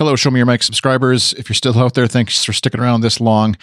Hello, Show Me Your Mic subscribers. If you're still out there, thanks for sticking around this long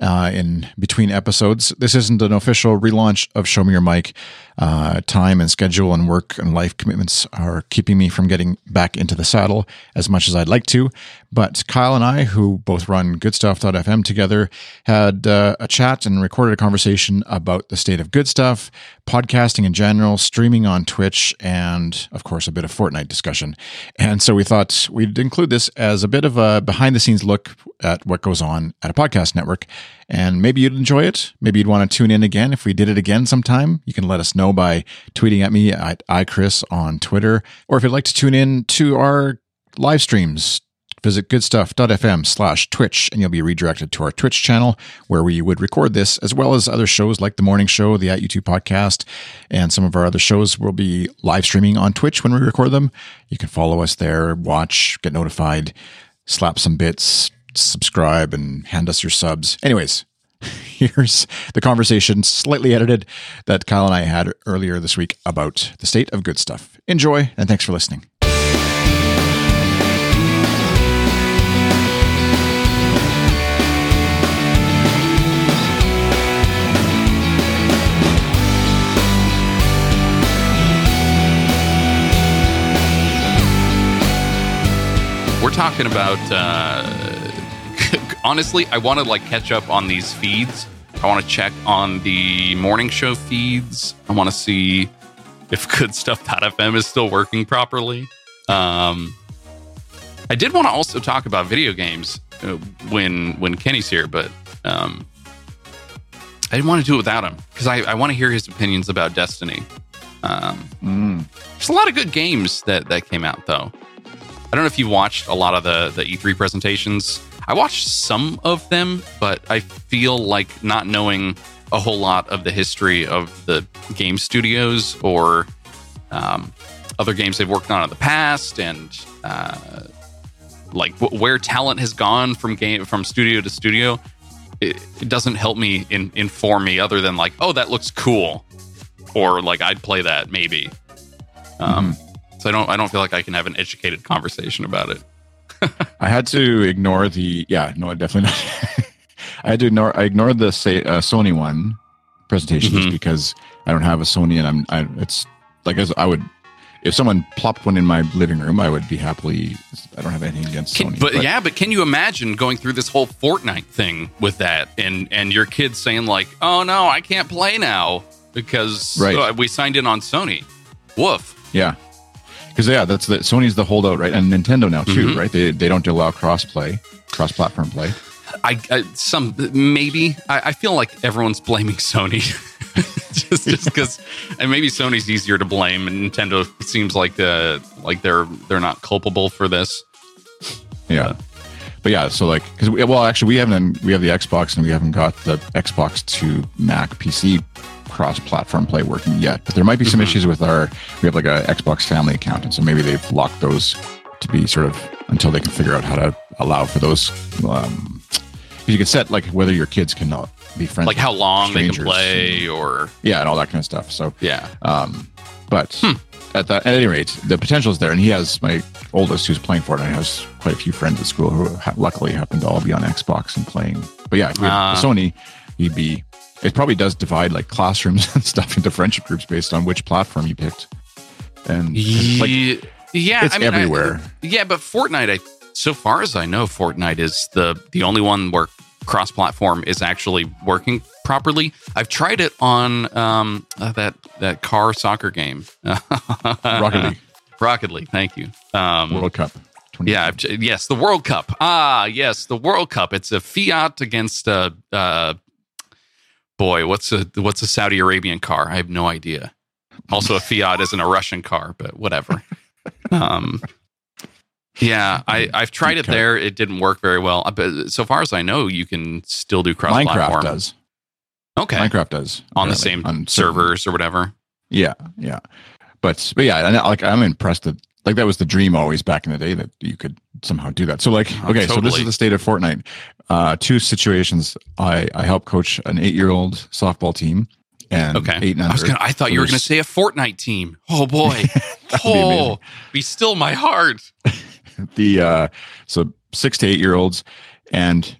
uh, in between episodes. This isn't an official relaunch of Show Me Your Mic. Uh, time and schedule and work and life commitments are keeping me from getting back into the saddle as much as I'd like to. But Kyle and I, who both run goodstuff.fm together, had uh, a chat and recorded a conversation about the state of good stuff, podcasting in general, streaming on Twitch, and of course, a bit of Fortnite discussion. And so we thought we'd include this as a bit of a behind the scenes look at what goes on at a podcast network. And maybe you'd enjoy it. Maybe you'd want to tune in again if we did it again sometime. You can let us know by tweeting at me at iChris on Twitter. Or if you'd like to tune in to our live streams, visit goodstuff.fm slash twitch and you'll be redirected to our twitch channel where we would record this as well as other shows like the morning show the at U2 podcast and some of our other shows will be live streaming on twitch when we record them you can follow us there watch get notified slap some bits subscribe and hand us your subs. Anyways, here's the conversation, slightly edited, that Kyle and I had earlier this week about the state of good stuff. Enjoy, and thanks for listening. We're talking about uh, honestly, I want to like catch up on these feeds. I want to check on the morning show feeds. I want to see if good stuff.fm is still working properly. Um, I did want to also talk about video games uh, when when Kenny's here, but um, I didn't want to do it without him because I, I want to hear his opinions about Destiny. Um, mm. There's a lot of good games that that came out though. I don't know if you watched a lot of the the E3 presentations. I watched some of them, but I feel like not knowing a whole lot of the history of the game studios or um, other games they've worked on in the past, and uh, like w- where talent has gone from game from studio to studio. It, it doesn't help me in, inform me other than like, oh, that looks cool, or like I'd play that maybe. Um, mm-hmm. So I don't I don't feel like I can have an educated conversation about it. I had to ignore the yeah no definitely not. I had to ignore I ignored the say, uh, Sony one presentation mm-hmm. just because I don't have a Sony and I'm I, it's like as I would if someone plopped one in my living room, I would be happily. I don't have anything against can, Sony, but, but, yeah, but can you imagine going through this whole Fortnite thing with that, and and your kids saying like, "Oh no, I can't play now because right. we signed in on Sony." Woof. Yeah, because yeah, that's the Sony's the holdout, right? And Nintendo now too, mm-hmm. right? They they don't allow cross play, cross platform play. I, I, some maybe I, I, feel like everyone's blaming Sony just just because and maybe Sony's easier to blame and Nintendo seems like the like they're they're not culpable for this. Yeah. But yeah, so like, because we, well, actually, we haven't. We have the Xbox, and we haven't got the Xbox to Mac PC cross-platform play working yet. But there might be some mm-hmm. issues with our. We have like a Xbox family account, and so maybe they've locked those to be sort of until they can figure out how to allow for those. Um, because you can set like whether your kids can be friends, like how long they can play, and, or yeah, and all that kind of stuff. So yeah, um, but. Hmm. At, the, at any rate, the potential is there, and he has my oldest who's playing Fortnite has quite a few friends at school who ha- luckily happen to all be on Xbox and playing. But yeah, uh, Sony, he'd be it probably does divide like classrooms and stuff into friendship groups based on which platform you picked. And like, yeah, it's I mean, everywhere. I, yeah, but Fortnite, I, so far as I know, Fortnite is the the only one where cross-platform is actually working properly. I've tried it on um, uh, that that car soccer game, Rocket League. Rocket League. Thank you. Um, World Cup. Yeah. Yes, the World Cup. Ah, yes, the World Cup. It's a Fiat against a uh, boy, what's a what's a Saudi Arabian car? I have no idea. Also, a Fiat isn't a Russian car, but whatever. Um, yeah, I I've tried it there. It didn't work very well. Uh, but so far as I know, you can still do cross. Minecraft does. Okay, Minecraft does on the same on servers or whatever. Yeah, yeah. But but yeah, like I'm impressed that like that was the dream always back in the day that you could somehow do that. So like, oh, okay, totally. so this is the state of Fortnite. Uh, two situations. I I help coach an eight year old softball team. And okay. eight and I, was gonna, I thought you were going to say a Fortnite team. Oh boy. oh, be, be, still my heart. the uh, so six to eight year olds, and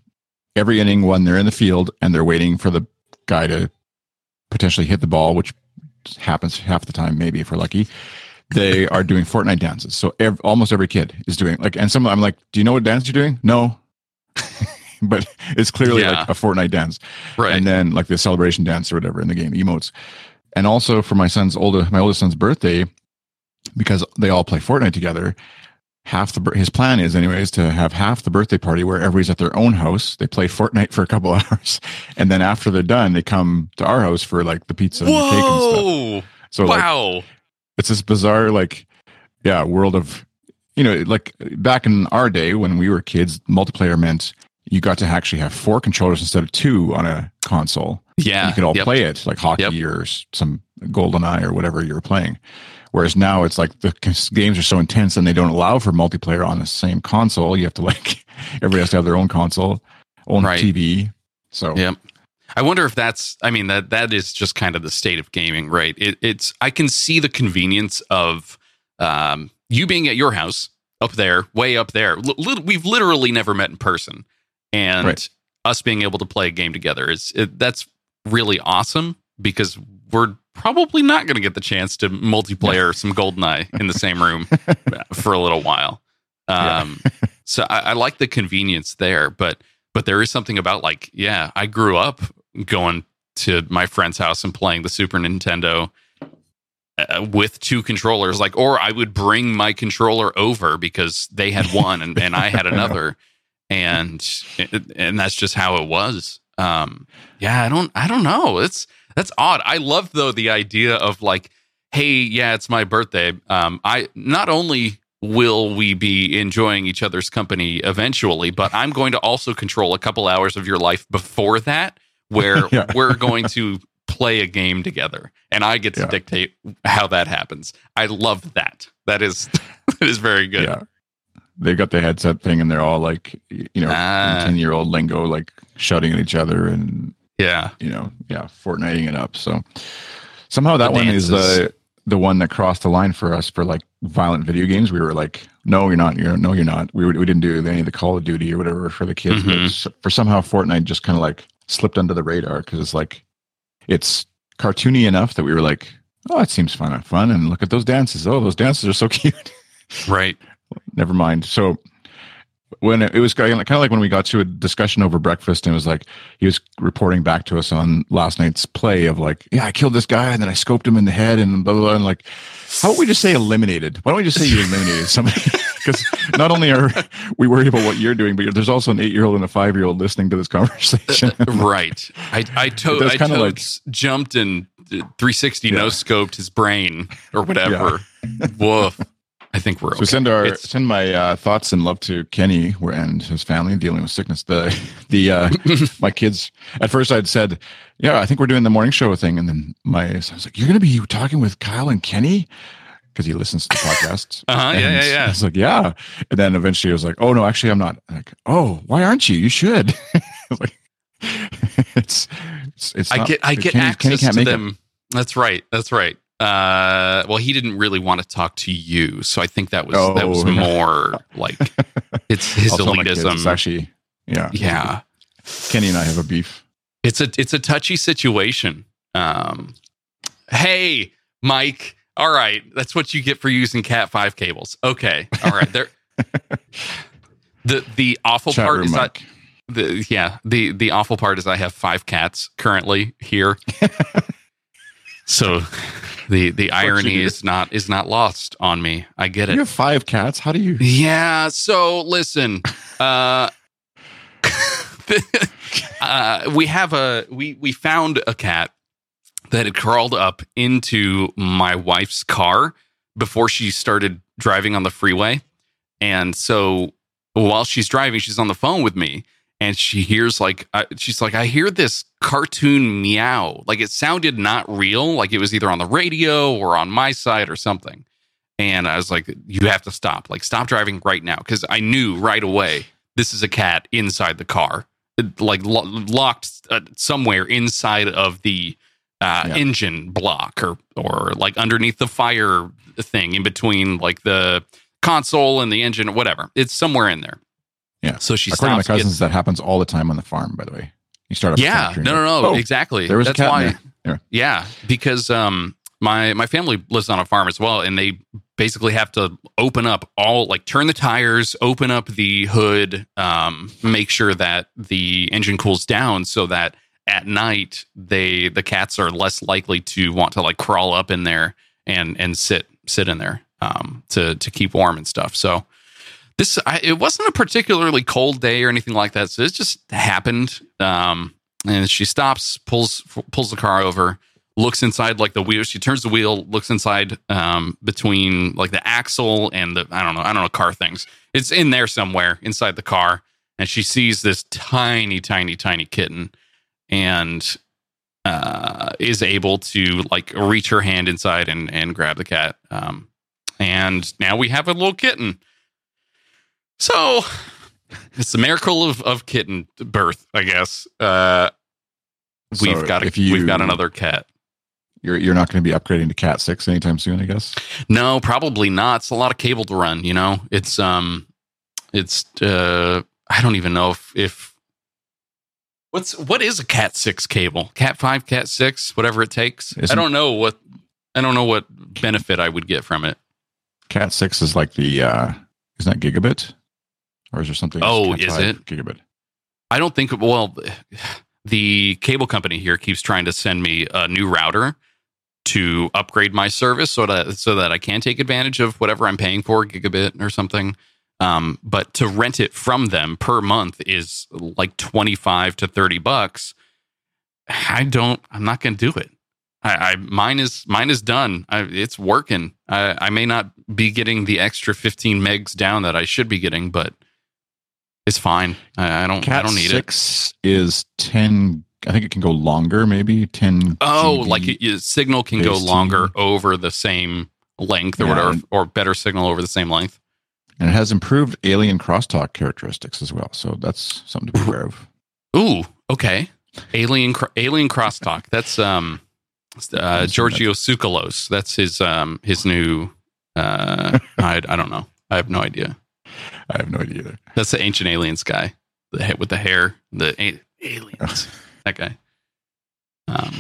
every inning when they're in the field and they're waiting for the guy to potentially hit the ball, which happens half the time, maybe if we're lucky. They are doing Fortnite dances. So ev- almost every kid is doing like, and some I'm like, do you know what dance you're doing? No, but it's clearly Yeah. like a Fortnite dance Right. and then like the celebration dance or whatever in the game emotes and also for my son's older my oldest son's birthday because they all play fortnite together half the his plan is anyways to have half the birthday party where everybody's at their own house they play fortnite for a couple hours and then after they're done they come to our house for like the pizza and the cake and stuff Whoa! so like it's this bizarre like yeah world of you know like back in our day when we were kids multiplayer meant you got to actually have four controllers instead of two on a console yeah. you could all Yep. play it like hockey Yep. or some GoldenEye or whatever you were playing whereas now it's like the games are so intense and they don't allow for multiplayer on the same console you have to like everybody has to have their own console own Right. tv so Yep. I wonder if that's. I mean that that is just kind of the state of gaming, right? It, it's. I can see the convenience of um, you being at your house up there, way up there. Lit- we've literally never met in person, and Right. us being able to play a game together is it, that's really awesome because we're probably not going to get the chance to multiplayer some GoldenEye in the same room for a little while. Yeah. Um, so I, I like the convenience there, but but there is something about like, yeah, I grew up going to my friend's house and playing the Super Nintendo uh, with two controllers, like, or I would bring my controller over because they had one and, and I had another, and and that's just how it was. Um, yeah, I don't, I don't know. It's that's odd. I love though the idea of like, hey, yeah, it's my birthday. Um, I not only will we be enjoying each other's company eventually, but I'm going to also control a couple hours of your life before that, where Yeah. we're going to play a game together, and I get to Yeah. dictate how that happens. I love that. That is that is very good. yeah they got the headset thing and they're all like you know Ah. 10 year old lingo like shouting at each other and Yeah. you know, yeah, Fortniting it up. So somehow that one is the the one that crossed the line for us for like violent video games. We were like, no, you're not. You're no, you're not. We we didn't do any of the Call of Duty or whatever for the kids. But Mhm. s- for somehow Fortnite just kind of like slipped under the radar because it's like it's cartoony enough that we were like, oh, it seems fun, and fun, and look at those dances. Oh, those dances are so cute. Right. Never mind. So when it, it was kind of like when we got to a discussion over breakfast and it was like he was reporting back to us on last night's play of like yeah i killed this guy and then i scoped him in the head and blah blah, blah and like how about we just say eliminated why don't we just say you eliminated somebody because not only are we worried about what you're doing but there's also an eight year old and a five year old listening to this conversation right. I I, to- I kinda totes jumped and uh, 360 Yeah. no scoped his brain or whatever. Woof. I think we're So okay. send our It's- send my uh, thoughts and love to Kenny and his family dealing with sickness. The the uh, my kids at first I'd said, yeah, I think we're doing the morning show thing, and then my son was like, you're going to be talking with Kyle and Kenny because he listens to the podcast. Uh-huh, yeah, yeah, yeah. I was like, yeah, and then eventually I was like, oh no, actually I'm not. I'm like, oh, why aren't you? You should. I like, it's it's, it's I not- get I get Kenny- Kenny access can't to make it. them. That's right. That's right. Uh, well, he didn't really want to talk to you, so I think that was that was Oh. more like it's his I'll tell my kids, elitism. It's actually yeah yeah, Kenny and I have a beef. it's a it's a touchy situation. Um, hey, Mike. All right, that's what you get for using Cat five cables. Okay, all right. There. The the awful Chat part is that mic. the yeah the the awful part is I have five cats currently here. so the the irony is not is not lost on me. I get it. You have five cats. How do you? Yeah. So listen, uh, uh, we have a we we found a cat that had crawled up into my wife's car before she started driving on the freeway, and so while she's driving, she's on the phone with me. And she hears like uh, she's like I hear this cartoon meow like it sounded not real like it was either on the radio or on my side or something and I was like, "You have to stop! Like, stop driving right now!" Because I knew right away this is a cat inside the car, like lo- locked uh, somewhere inside of the uh, Yeah. engine block, or or like underneath the fire thing, in between like the console and the engine, whatever. It's somewhere in there. Yeah. So she According to my cousins, gets- that happens all the time on the farm. By the way, you start up. yeah, no, no, no, "Oh, exactly. There was That's a cat why. there. Yeah, because um, my my family lives on a farm as well, and they basically have to open up all like turn the tires, open up the hood, um, make sure that the engine cools down, so that at night they the cats are less likely to want to like crawl up in there and and sit sit in there um, to to keep warm and stuff. So this I, it wasn't a particularly cold day or anything like that. So it just happened. Um, and she stops, pulls pulls the car over, looks inside like the wheel. She turns the wheel, looks inside um, between like the axle and the I don't know I don't know car things. It's in there somewhere inside the car, and she sees this tiny, tiny, tiny kitten, and uh, is able to like reach her hand inside and and grab the cat. Um, and now we have a little kitten. So it's the miracle of, of kitten birth, I guess. Uh, we've So got a, you, we've got another cat. You're you're not going to be upgrading to Cat Six anytime soon, I guess. No, probably not. It's a lot of cable to run. You know, it's um, it's uh, I don't even know if if what's what is a Cat six cable? Cat five, Cat six, whatever it takes. I Isn't- don't know what I don't know what benefit I would get from it. Cat Six is like the uh isn't that gigabit, or is there something? Oh, is it? gigabit? I don't think. Well, the cable company here keeps trying to send me a new router to upgrade my service so that so that I can take advantage of whatever I'm paying for, gigabit or something. Um, but to rent it from them per month is like twenty five to thirty bucks. I don't. I'm not going to do it. I, I mine is mine is done. I, it's working. I, I may not be getting the extra 15 megs down that I should be getting, but it's fine. I, I don't. Cat I don't need it. Six is ten. I think it can go longer, maybe ten. Oh, GB. like it, your signal can go longer on- over the same length or Yeah, whatever, or better signal over the same length. and it has improved alien crosstalk characteristics as well. So that's something to be aware of. Ooh, okay. Alien Alien Crosstalk. That's um uh, Giorgio Tsoukalos. That's his um his new uh I I don't know. I have no idea. I have no idea either. That's the ancient aliens guy. The hit with the hair. The a- aliens. that guy. Um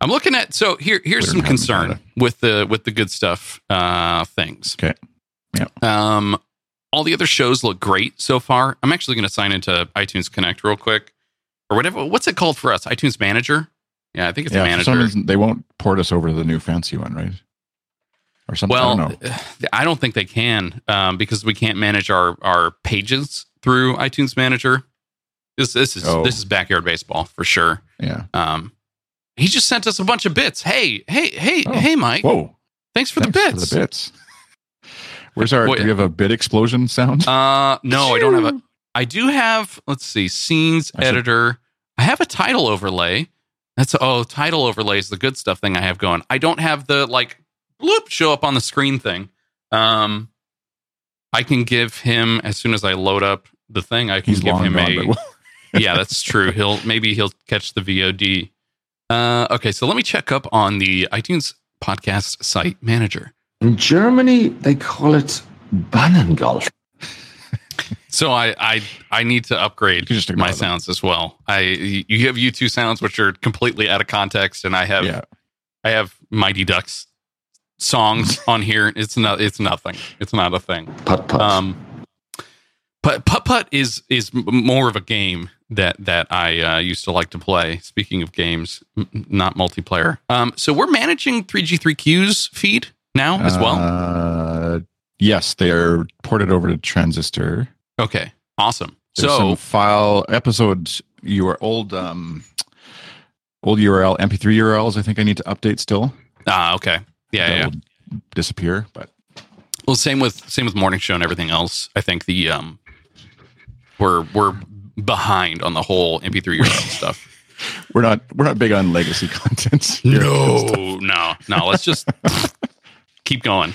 I'm looking at so here here's some concern with the with the good stuff uh things. Okay. Yeah. Um all the other shows look great so far. I'm actually going to sign into iTunes Connect real quick or whatever. What's it called for us? iTunes Manager? Yeah, I think it's a yeah, manager. they won't port us over to the new fancy one, right? Or something. I Well, don't know. I don't think they can um, because we can't manage our our pages through iTunes Manager. This this is Oh. this is backyard baseball for sure. Yeah. Um, he just sent us a bunch of bits. Hey, hey, hey, Oh. hey, Mike. Whoa! Thanks for the bits. For the bits. Where's our? Wait. do we have a bit explosion sound? Uh, no, I don't have a. I do have. Let's see, scenes I should- editor. I have a title overlay. That's oh, title overlay is the good stuff thing I have going. I don't have the like bloop show up on the screen thing. Um, I can give him as soon as I load up the thing. I can He's give him gone. a. yeah, that's true. He'll maybe he'll catch the VOD. Uh, okay, so let me check up on the iTunes podcast site manager. In Germany, they call it Bahnengolf. So I I I need to upgrade my them. sounds as well. I you have U two sounds which are completely out of context, and I have yeah. I have Mighty Ducks songs on here. It's not it's nothing. It's not a thing. Putt putt. Um, but putt putt is is more of a game that that I uh, used to like to play. Speaking of games, m- not multiplayer. Um, so we're managing three G three Q's feed now as well. Uh, yes, they are ported over to Transistor. Okay, awesome. There's so file episodes, your old um old URL MP3 URLs. I think I need to update still. ah, okay, yeah, yeah. will disappear. But Well, same with same with morning show and everything else. I think the um, we're we're behind on the whole MP3 stuff. we're not we're not big on legacy content. No, no, no. Let's just keep going.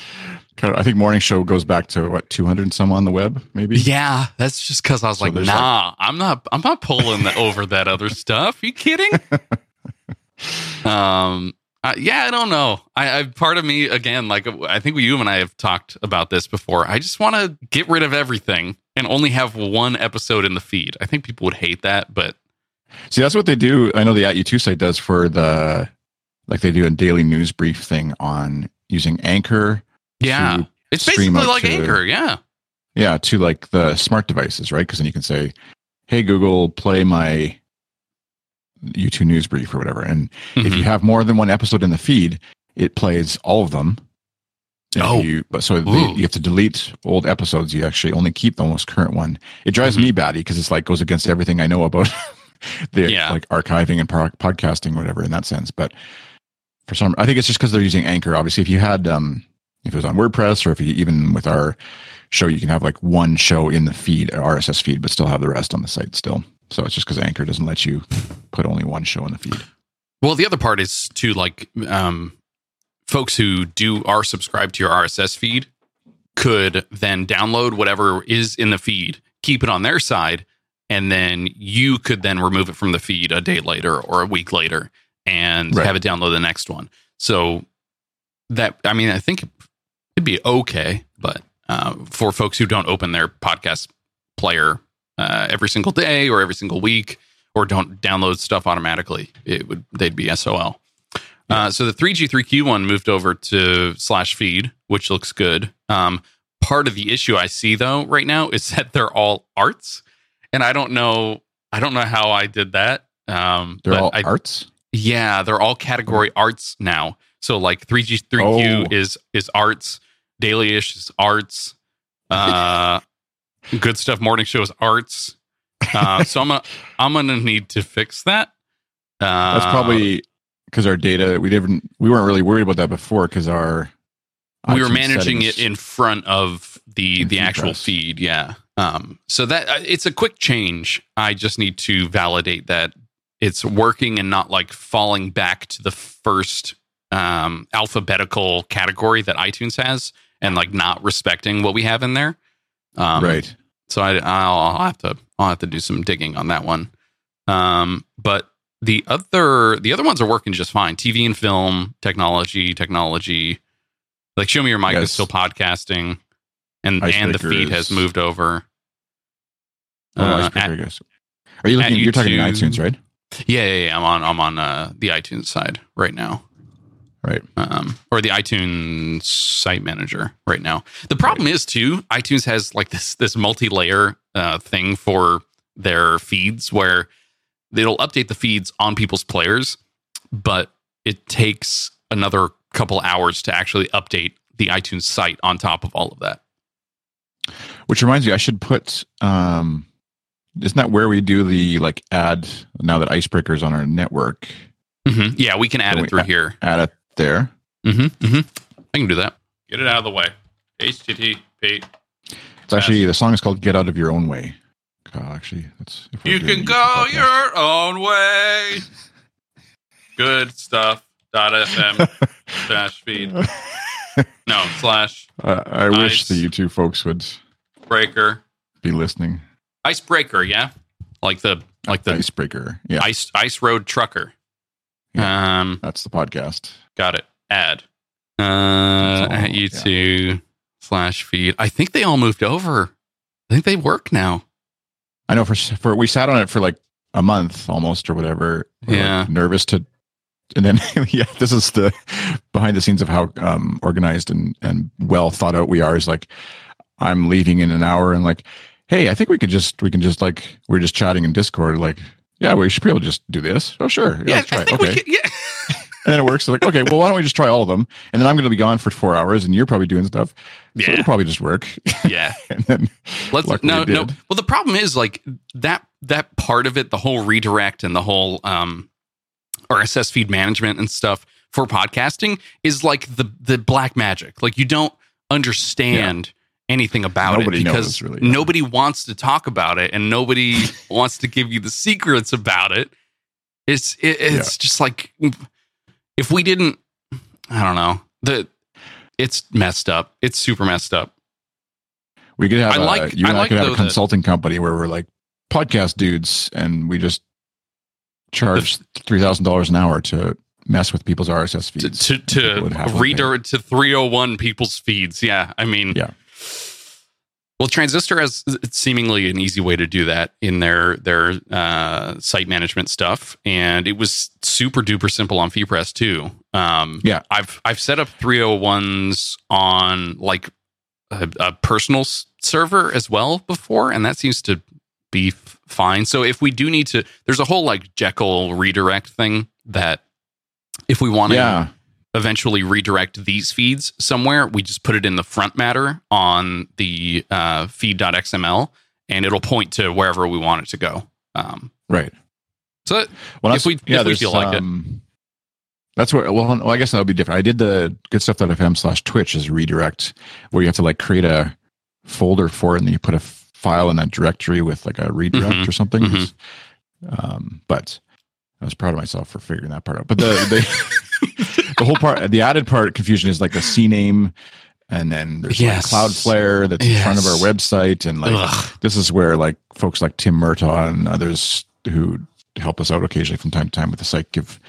I think morning show goes back to what 200 and some on the web, maybe. Yeah, that's just because I was So like, nah, I'm not. I'm not pulling the, over that other stuff. you kidding? um, Uh, yeah, I don't know. I, I part of me again, like I think you and I have talked about this before. I just want to get rid of everything and only have one episode in the feed. I think people would hate that, but See, that's what they do. I know the At You2 site does for the, like they do a daily news brief thing on using Anchor. yeah, it's basically like to- Anchor. Yeah, Yeah, to like the smart devices, right? Because then you can say, "Hey Google, play my U2 news brief or whatever." And if Mhm. you have more than one episode in the feed, it plays all of them. If Oh. you, but so the, you have to delete old episodes. You actually only keep the most current one. It drives Mhm. me batty because it's like goes against everything I know about the Yeah. like archiving and pro- podcasting, whatever, in that sense. But for some, I think it's just because they're using Anchor. Obviously, if you had, um, if it was on WordPress or if you even with our show, you can have like one show in the feed, RSS feed, but still have the rest on the site still. So it's just because Anchor doesn't let you put only one show in the feed. Well, the other part is to like um, folks who do are subscribed to your RSS feed could then download whatever is in the feed, keep it on their side, and then you could then remove it from the feed a day later or a week later and Right. have it download the next one. So that I mean, I think it'd be okay, but uh, for folks who don't open their podcast player uh, every single day or every single week or don't download stuff automatically, it would they'd be SOL. Uh, so the 3G3Q one moved over to slash feed, which looks good. Um, part of the issue I see though right now is that they're all arts, and I don't know I don't know how I did that. Um, They're all I, arts. yeah, they're all category arts now. So like 3G3Q Oh. is is arts, Dailyish is arts, uh Good Stuff Morning Show is arts. Uh so I'm gonna, I'm going to need to fix that. Uh That's probably because our data we didn't we weren't really worried about that before because our we were managing settings- it in front of the In the actual press. feed, yeah. Um so that uh, it's a quick change. I just need to validate that it's working and not like falling back to the first um, alphabetical category that iTunes has and like not respecting what we have in there. Um, right. So I, I'll, I'll have to I'll have to do some digging on that one. Um, but the other the other ones are working just fine. TV and film, technology, technology. Like Show Me Your Mic Yes. is still podcasting, and and the feed is- has moved over. Oh, Uh, at- I guess. Are you looking? You're talking iTunes, right? yeah, yeah, yeah. I'm on I'm on uh, the iTunes side right now. Right. um, or the iTunes site manager right now. The problem is too, iTunes has like this this multi-layer uh, thing for their feeds where it'll update the feeds on people's players, but it takes another couple hours to actually update the iTunes site on top of all of that. Which reminds me, I should put. um Isn't that where we do the like add now that Icebreaker's on our network? Mhm. Yeah, we can add it through add- here. Add it there. hmm hmm I can do that. Get it out of the way. HTTP. It's actually the song is called "Get Out of Your Own Way." Uh, actually, that's You can go podcast. your own way. Good stuff. Dot FM dash feed. No slash Uh, I wish Nice. the U2 folks would breaker. be listening. Icebreaker, yeah. Like the like the Icebreaker. Yeah, ice ice road trucker. Um that's the podcast. Got it. Add. Uh It's all- at U2 slash feed. I think they all moved over. I think they work now. I know for for we sat on it for like a month almost or whatever. We're, like, Yeah. nervous to, and then yeah, this is the behind the scenes of how um, organized and and well thought out we are. Is like I'm leaving in an hour and like, hey, I think we could just we can just like we're just chatting in Discord like. Yeah, we should be able to just do this. Oh, sure. Yeah, let's try I think Okay. we could, yeah. And then it works. So like, okay, well, why don't we just try all of them? And then I'm going to be gone for four hours, and you're probably doing stuff. So Yeah. it'll probably just work. yeah. and then Let's no no. Well, the problem is like that that part of it, the whole redirect and the whole um, RSS feed management and stuff for podcasting is like the the black magic. Like you don't understand anything about Nobody it knows, because really, yeah. nobody wants to talk about it and nobody wants to give you the secrets about it. It's it, it's just like if we didn't, I don't know the. It's messed up. It's super messed up. we could have I a, like- you I and I like could have a that- consulting company where we're like podcast dudes, and we just charge three thousand dollars an hour to mess with people's RSS feeds. to, to People would happily pay. redirect to 301 people's feeds. Yeah, I mean, Yeah. Well, Transistor has seemingly an easy way to do that in their their uh, site management stuff, and it was super duper simple on FeedPress too. Um, Yeah. I've I've set up 301s on like a, a personal s- server as well before, and that seems to be f- fine. So if we do need to, there's a whole like Jekyll redirect thing that if we want to Yeah. Eventually redirect these feeds somewhere, we just put it in the front matter on the uh, feed.xml and it'll point to wherever we want it to go. Um, Right. so Well, If we- yeah, if we feel like it. um, That's where. Well, well, I guess that would be different. I did the good stuff.fm slash Twitch is redirect, where you have to like create a folder for it, and then you put a file in that directory with like a redirect Mhm. or something. Mhm. Um, but I was proud of myself for figuring that part out. But the the, the whole part, the added part confusion is like the CNAME, and then there's Yes. like Cloudflare that's in front of our website, and like Ugh. this is where like folks like Tim Murtaugh and others who help us out occasionally from time to time with the site give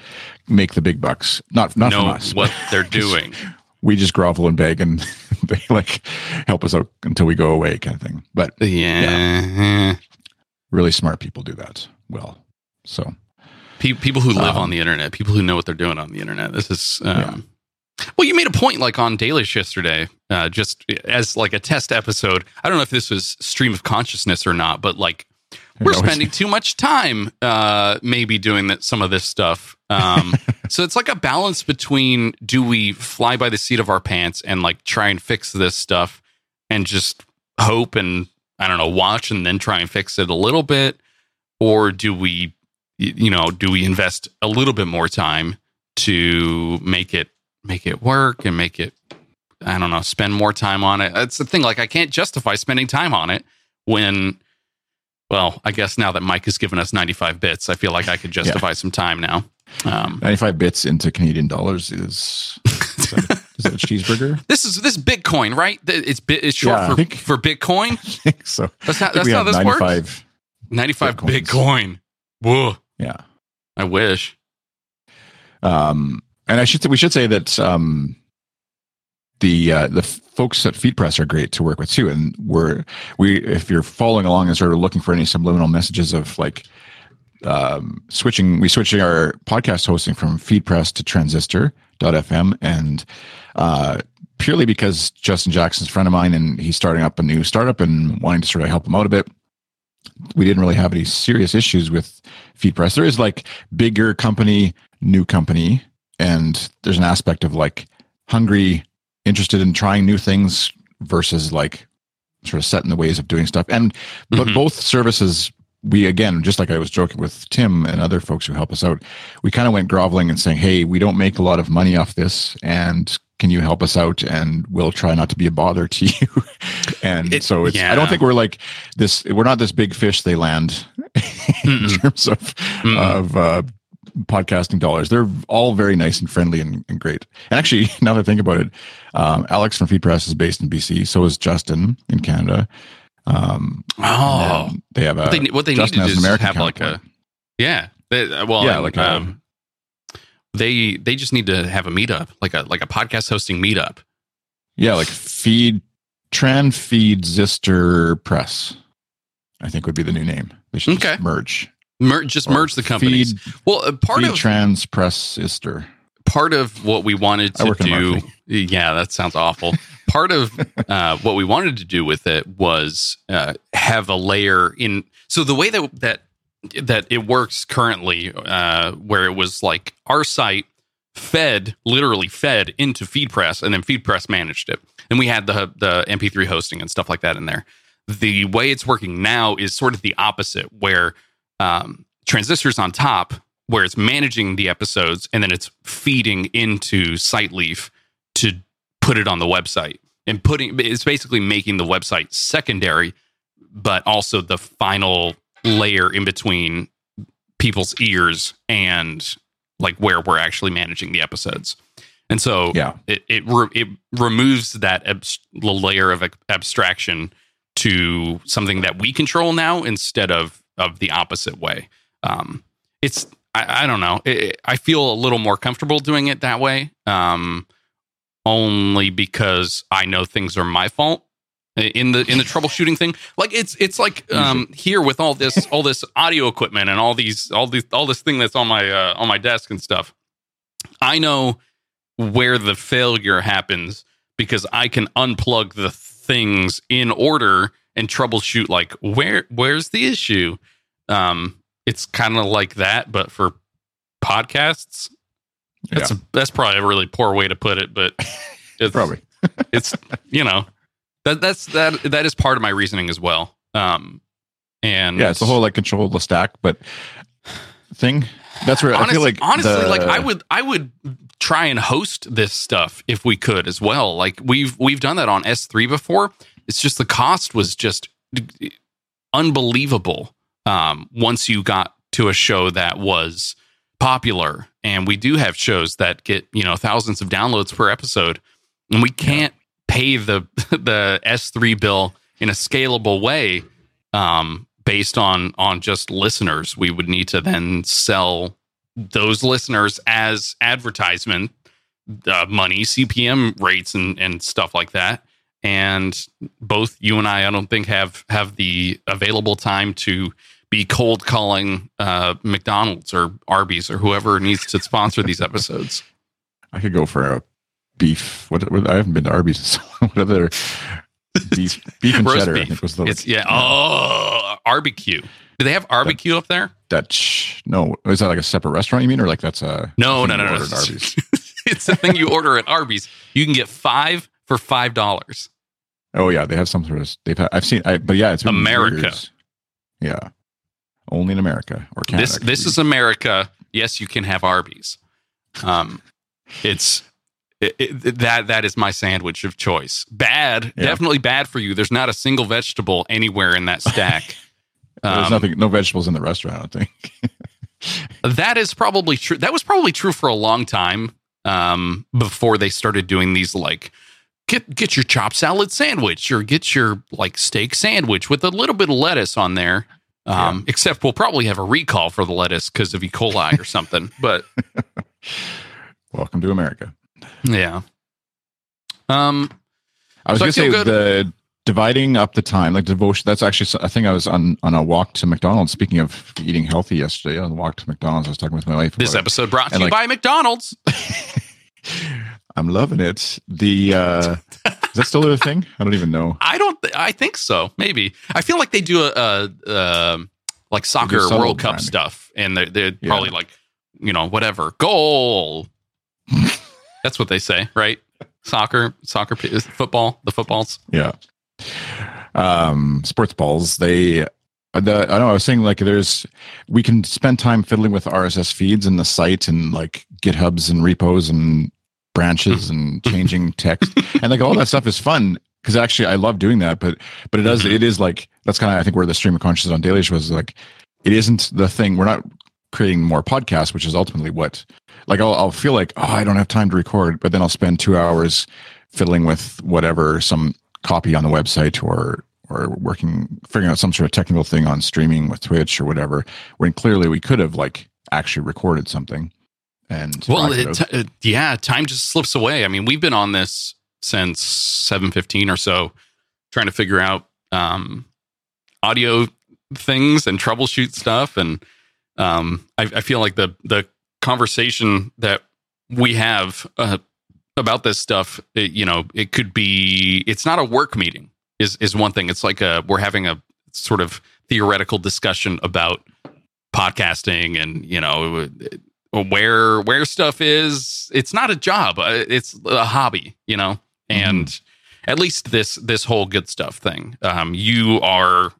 make the big bucks. Not not from know us. what they're doing. we just grovel and beg and they like help us out until we go away kind of thing. But Yeah. really smart people do that well. So Pe- people who live Um, on the internet, people who know what they're doing on the internet. This is, um, well, you made a point like on Dailyish yesterday, uh, just as like a test episode. I don't know if this was stream of consciousness or not, but like we're You know, it's- spending too much time, uh, maybe doing that, some of this stuff. Um, so it's like a balance between do we fly by the seat of our pants and like try and fix this stuff and just hope and I don't know, watch and then try and fix it a little bit, or do we, you know, do we invest a little bit more time to make it make it work and make it, I don't know, spend more time on it? That's the thing. Like I can't justify spending time on it when. Well, I guess now that Mike has given us 95 bits, I feel like I could justify some time now. Um, 95 bits into Canadian dollars is is that, is that a cheeseburger? this is this Bitcoin, right? It's bit it's short Yeah, for think- for Bitcoin. So. That's not that's how this works. 95. 95 Bitcoins. Bitcoin. Whoa. Yeah. I wish. Um, and I should say we should say that um, the uh, the folks at FeedPress are great to work with too. And we're we if you're following along and sort of looking for any subliminal messages of like um, switching, we switching our podcast hosting from FeedPress to Transistor.fm, and uh, purely because Justin Jackson's a friend of mine and he's starting up a new startup and wanting to sort of help him out a bit. We didn't really have any serious issues with FeedPress. There is like bigger company, new company, and there's an aspect of like hungry, interested in trying new things versus like sort of set in the ways of doing stuff. And but Mhm. both services, we again, just like I was joking with Tim and other folks who help us out, we kind of went groveling and saying, "Hey, we don't make a lot of money off this, and can you help us out? And we'll try not to be a bother to you." and It- so it's. I don't think we're like this. We're not this big fish they land in terms of Mm-mm. of uh, podcasting dollars. They're all very nice and friendly and, and great. And actually, now that I think about it, um, Alex from FeedPress is based in BC. So is Justin in Canada. Um, Oh. they have a What they, what they need to do is have like a yeah. They, well, Yeah, like a- um, they they just need to have a meetup, like a like a podcast hosting meetup. yeah, like feed Tran Feed Zister Press. I think would be the new name. They should Okay. merge. Merge, just Or merge the companies. Feed, well, uh, part feed of Trans Press Ister. part of what we wanted to do yeah that sounds awful part of uh, what we wanted to do with it was uh, have a layer in so the way that that that it works currently uh, where it was like our site fed literally fed into feedpress and then feedpress managed it. And we had the the mp3 hosting and stuff like that in there. The way it's working now is sort of the opposite where um, transistors on top where it's managing the episodes and then it's feeding into SiteLeaf to put it on the website. And putting it's basically making the website secondary, but also the final layer in between people's ears and like where we're actually managing the episodes. And so Yeah. it it, re- it removes that abs- the layer of ab- abstraction to something that we control now instead of of the opposite way. Um, it's I, I don't know. It, I feel a little more comfortable doing it that way. Um, only because I know things are my fault in the in the troubleshooting thing. Like it's it's like um, here with all this all this audio equipment and all these all these all this thing that's on my uh, on my desk and stuff. I know where the failure happens because I can unplug the things in order and troubleshoot like where where's the issue. Um, it's kind of like that, but for podcasts. That's Yeah. a, that's probably a really poor way to put it, but it's Probably. it's you know that that's that that is part of my reasoning as well. Um, and Yeah, it's the whole like control the stack, but thing. That's where I feel like honestly, the- like I would I would try and host this stuff if we could as well. Like we've we've done that on S3 before. It's just the cost was just unbelievable. Um, once you got to a show that was popular, and we do have shows that get you know thousands of downloads per episode, and we can't pay the the S3 bill in a scalable way um, based on on just listeners. We would need to then sell those listeners as advertisement uh, money, CPM rates, and and stuff like that. And both you and I, I don't think have have the available time to be cold calling uh, McDonald's or Arby's or whoever needs to sponsor these episodes. I could go for a beef. What, what I haven't been to Arby's. in so long. what other beef beef and cheddar? I beef. think was the It's yeah. Oh, barbecue. Do they have barbecue up there? Dutch. No, is that like a separate restaurant? You mean, or like that's a No, no, no, no. at Arby's? it's the thing you order at Arby's. You can get five for five dollars. Oh yeah, they have some sort of. They've had, I've seen, I, but yeah, it's America. years. Yeah, only in America or Canada. this this is America. Yes, you can have Arby's. Um, it's it, it, that that is my sandwich of choice. Bad, Yeah. definitely bad for you. There's not a single vegetable anywhere in that stack. There's Um, nothing, no vegetables in the restaurant. I don't think. That is probably true. That was probably true for a long time um, before they started doing these like get get your chopped salad sandwich or get your like steak sandwich with a little bit of lettuce on there. Um, Except we'll probably have a recall for the lettuce because of E. coli or something. But Welcome to America. Yeah. Um. I was So going to say good. the dividing up the time, like devotion. That's actually, I think I was on on a walk to McDonald's. Speaking of eating healthy yesterday, on the walk to McDonald's, I was talking with my wife. This about it. episode brought to And, you like- by McDonald's. I'm loving it. The uh is that still a thing? I don't even know. I don't. Th- I think so. Maybe. I feel like they do a, a, um like soccer World Cup branding. stuff, and they're, they're Yeah. probably like, you know, whatever goal. That's what they say, right? Soccer, soccer, football, the footballs. Yeah. Um sports balls, they the, I know I was saying like there's we can spend time fiddling with RSS feeds and the site and like GitHubs and repos and branches and changing text and like all that stuff is fun because actually I love doing that but but it does Mhm. it is like that's kind of I think where the stream of consciousness on Dailyish is like it isn't the thing we're not creating more podcasts which is ultimately what like I'll, I'll feel like oh I don't have time to record but then I'll spend two hours fiddling with whatever some copy on the website or or working figuring out some sort of technical thing on streaming with Twitch or whatever when clearly we could have like actually recorded something and Well, it t- uh, yeah, time just slips away. I mean, we've been on this since seven fifteen or so, trying to figure out um, audio things and troubleshoot stuff, and um, I, I feel like the the conversation that we have uh, about this stuff, it, you know, it could be. It's not a work meeting. Is is one thing. It's like a we're having a sort of theoretical discussion about podcasting and you know where where stuff is it's not a job uh, it's a hobby you know and at least this this whole good stuff thing um you are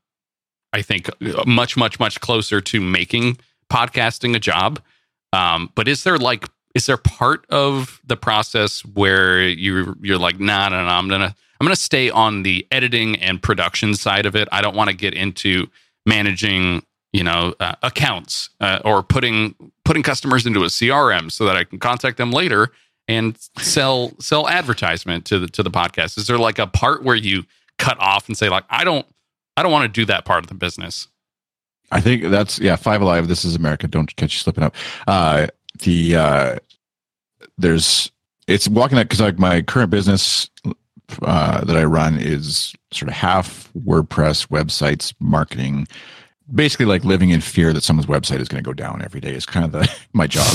i think much much much closer to making podcasting a job um but is there like is there part of the process where you you're like nah no no i'm gonna i'm gonna stay on the editing and production side of it i don't want to get into managing you know uh, accounts uh, or putting putting customers into a CRM so that I can contact them later and sell sell advertisement to the to the podcast. Is there like a part where you cut off and say like I don't I don't want to do that part of the business? I think that's yeah. Five Alive. This is America. Don't catch you slipping up. Uh, the uh, there's it's walking that because like my current business uh, that I run is sort of half WordPress websites marketing. Basically, like living in fear that someone's website is going to go down every day is kind of the my job.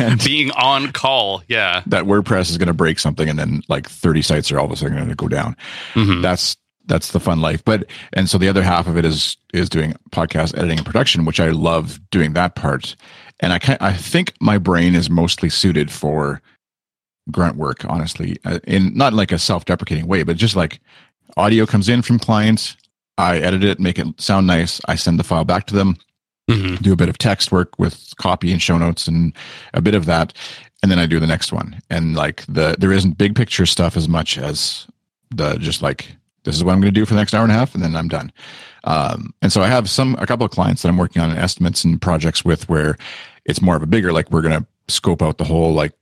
and Being on call. Yeah. that WordPress is going to break something, and then like thirty sites are all of a sudden going to go down. Mhm. That's that's the fun life. But and so the other half of it is is doing podcast editing and production, which I love doing that part. And I can I think my brain is mostly suited for grunt work, honestly, uh, in not like a self deprecating way, but just like audio comes in from clients. I edit it, make it sound nice. I send the file back to them, Mhm. do a bit of text work with copy and show notes and a bit of that and then i do the next one and like the there isn't big picture stuff as much as the just like this is what i'm going to do for the next hour and a half and then i'm done um, and so i have some a couple of clients that i'm working on estimates and projects with where it's more of a bigger like we're going to scope out the whole like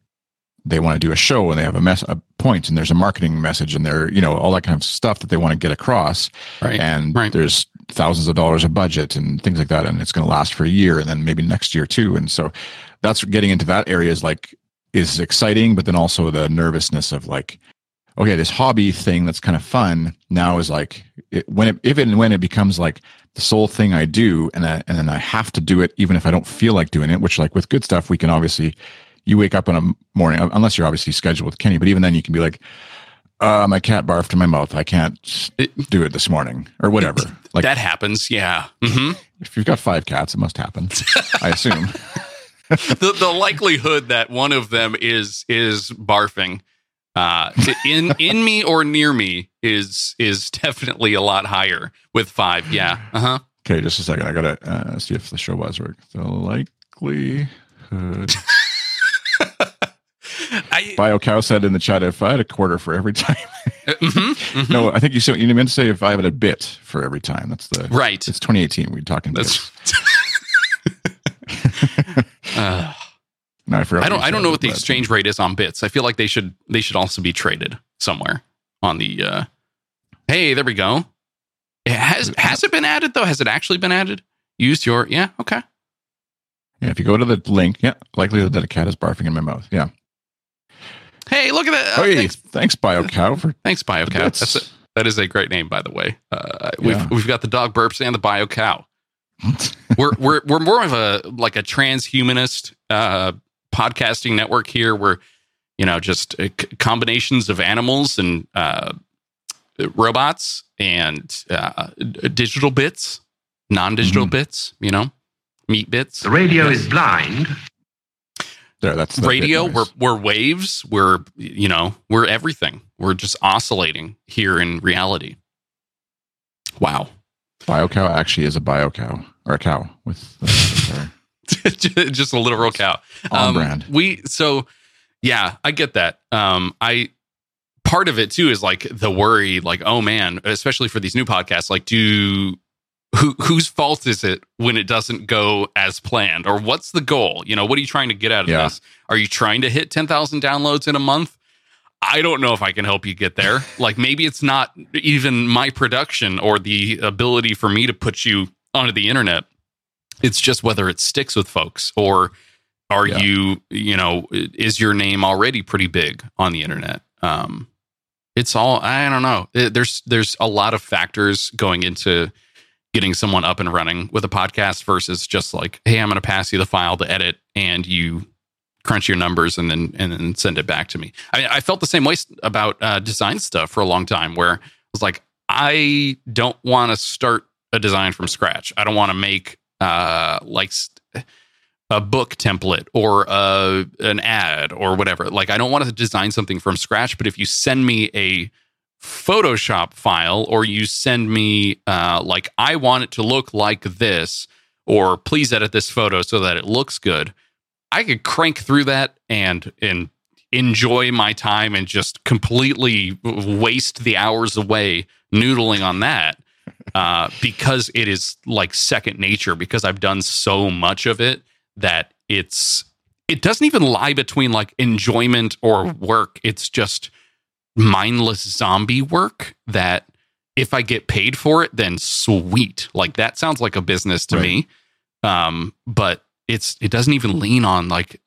they want to do a show and they have a mess a point and there's a marketing message and they're you know all that kind of stuff that they want to get across Right. and right. there's thousands of dollars of budget and things like that and it's going to last for a year and then maybe next year too and so that's getting into that area is like is exciting but then also the nervousness of like okay this hobby thing that's kind of fun now is like it, when it if and when it becomes like the sole thing i do and I, and then i have to do it even if i don't feel like doing it which like with good stuff we can obviously you wake up in a morning unless you're obviously scheduled with kenny but even then you can be like uh, my cat barfed in my mouth. I can't do it this morning or whatever. Like that happens. Yeah. hmm if you've got five cats, it must happen. I assume. the the likelihood that one of them is is barfing uh in in me or near me is is definitely a lot higher with five yeah uh-huh Okay, just a second. I gotta uh, see if the show was work. The likelihood. I, Bio cow said in the chat, if I had a quarter for every time. mhm, mhm. no, I think you said you meant to say if I had a bit for every time. That's the right It's 2018. We're talking. that's uh, no, I forgot. I don't I don't know what the exchange rate is on bits I feel like they should they should also be traded somewhere on the uh hey there we go it has has it been added though has it actually been added use your yeah okay Yeah, if you go to the link, yeah, likelihood that a cat is barfing in my mouth. Yeah. hey look at that Oh, uh, hey, thanks thanks, Bio Cow, for Thanks, Bio the Cow. That's a, that is a great name, by the way. Uh, we've Yeah. we've got the dog burps and the Bio Cow. we're we're we're more of a like a transhumanist uh, podcasting network here. We're you know just uh, c- combinations of animals and uh, robots and uh, d- digital bits, non-digital Mhm. bits. You know, meat bits. The radio is blind. there. That's the radio we're we're waves we're you know we're everything we're just oscillating here in reality wow Bio Cow actually is a bio cow or a cow with uh, sorry, just a literal cow on Um, brand. we so yeah i get that um i part of it too is like the worry like oh man especially for these new podcasts like do who whose fault is it when it doesn't go as planned or what's the goal you know what are you trying to get out of Yeah. this are you trying to hit 10,000 downloads in a month I don't know if I can help you get there. like maybe it's not even my production or the ability for me to put you onto the internet. It's just whether it sticks with folks or are Yeah. you, you know, is your name already pretty big on the internet? Um it's all I don't know. There's there's a lot of factors going into getting someone up and running with a podcast versus just like, hey, I'm going to pass you the file to edit and you crunch your numbers and then and then send it back to me. I, mean, I felt the same way about uh, design stuff for a long time, where I was like, I don't want to start a design from scratch. I don't want to make uh, like a book template or a, an ad or whatever. Like, I don't want to design something from scratch. But if you send me a Photoshop file or you send me uh, like I want it to look like this, or please edit this photo so that it looks good. I could crank through that and and enjoy my time and just completely waste the hours away noodling on that uh, because it is like second nature because I've done so much of it that it's it doesn't even lie between like enjoyment or work. It's just mindless zombie work that if I get paid for it, then sweet. Like that sounds like a business to Right. me. Um, but it's it doesn't even lean on like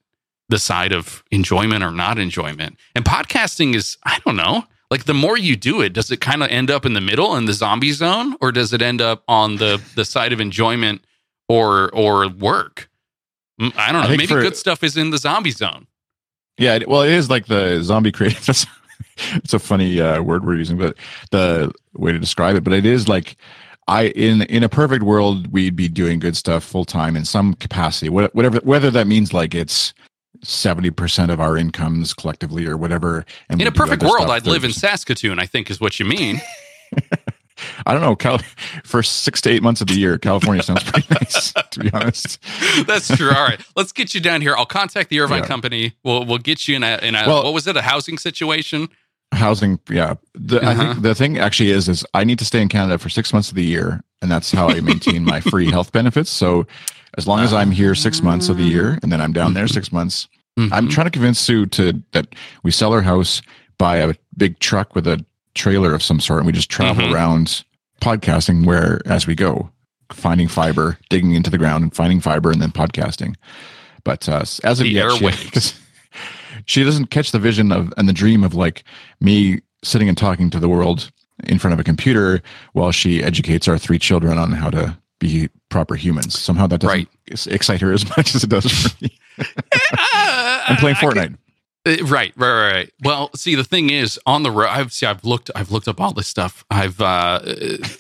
the side of enjoyment or not enjoyment. And podcasting is I don't know. Like the more you do it, does it kind of end up in the middle in the zombie zone, or does it end up on the the side of enjoyment or or work? I don't know. think Maybe for- good stuff is in the zombie zone. Yeah, well, it is like the zombie creative. It's a funny uh, word we're using, but the way to describe it. But it is like I in in a perfect world, we'd be doing good stuff full time in some capacity. Whatever, whether that means like it's seventy percent of our incomes collectively or whatever. And In a perfect world, I'd live in Saskatoon. I think is what you mean. I don't know. Cal- for six to eight months of the year, California sounds pretty nice. To be honest. That's true. All right, let's get you down here. I'll contact the Irvine Yeah. company. We'll we'll get you in a in a Well- what was it a housing situation? housing yeah the, i Uh-huh. think the thing actually is is i need to stay in canada for six months of the year and that's how i maintain my free health benefits so as long as i'm here six months of the year and then i'm down there six months i'm Mhm. trying to convince sue to that we sell our house buy a big truck with a trailer of some sort and we just travel Mhm. around podcasting where as we go finding fiber digging into the ground and finding fiber and then podcasting but uh, as of The yet she- airwaves. she doesn't catch the vision of and the dream of like me sitting and talking to the world in front of a computer while she educates our three children on how to be proper humans. Somehow that doesn't Right. excite her as much as it does for me. I'm playing could- Fortnite. Uh, Right, right, right, right. Well, see, the thing is, on the road, I've see, I've looked, I've looked up all this stuff. I've uh,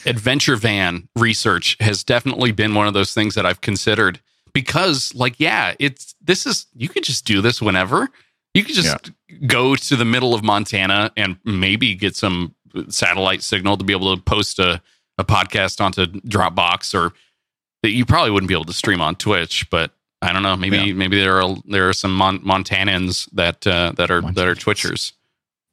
adventure van research has definitely been one of those things that I've considered because, like, yeah, it's this is you could just do this whenever. You could just go to the middle of Montana and maybe get some satellite signal to be able to post a, a podcast onto Dropbox, or that you probably wouldn't be able to stream on Twitch, but I don't know. Maybe Yeah. maybe there are there are some Mon- Montanans that uh, that are that are Twitchers.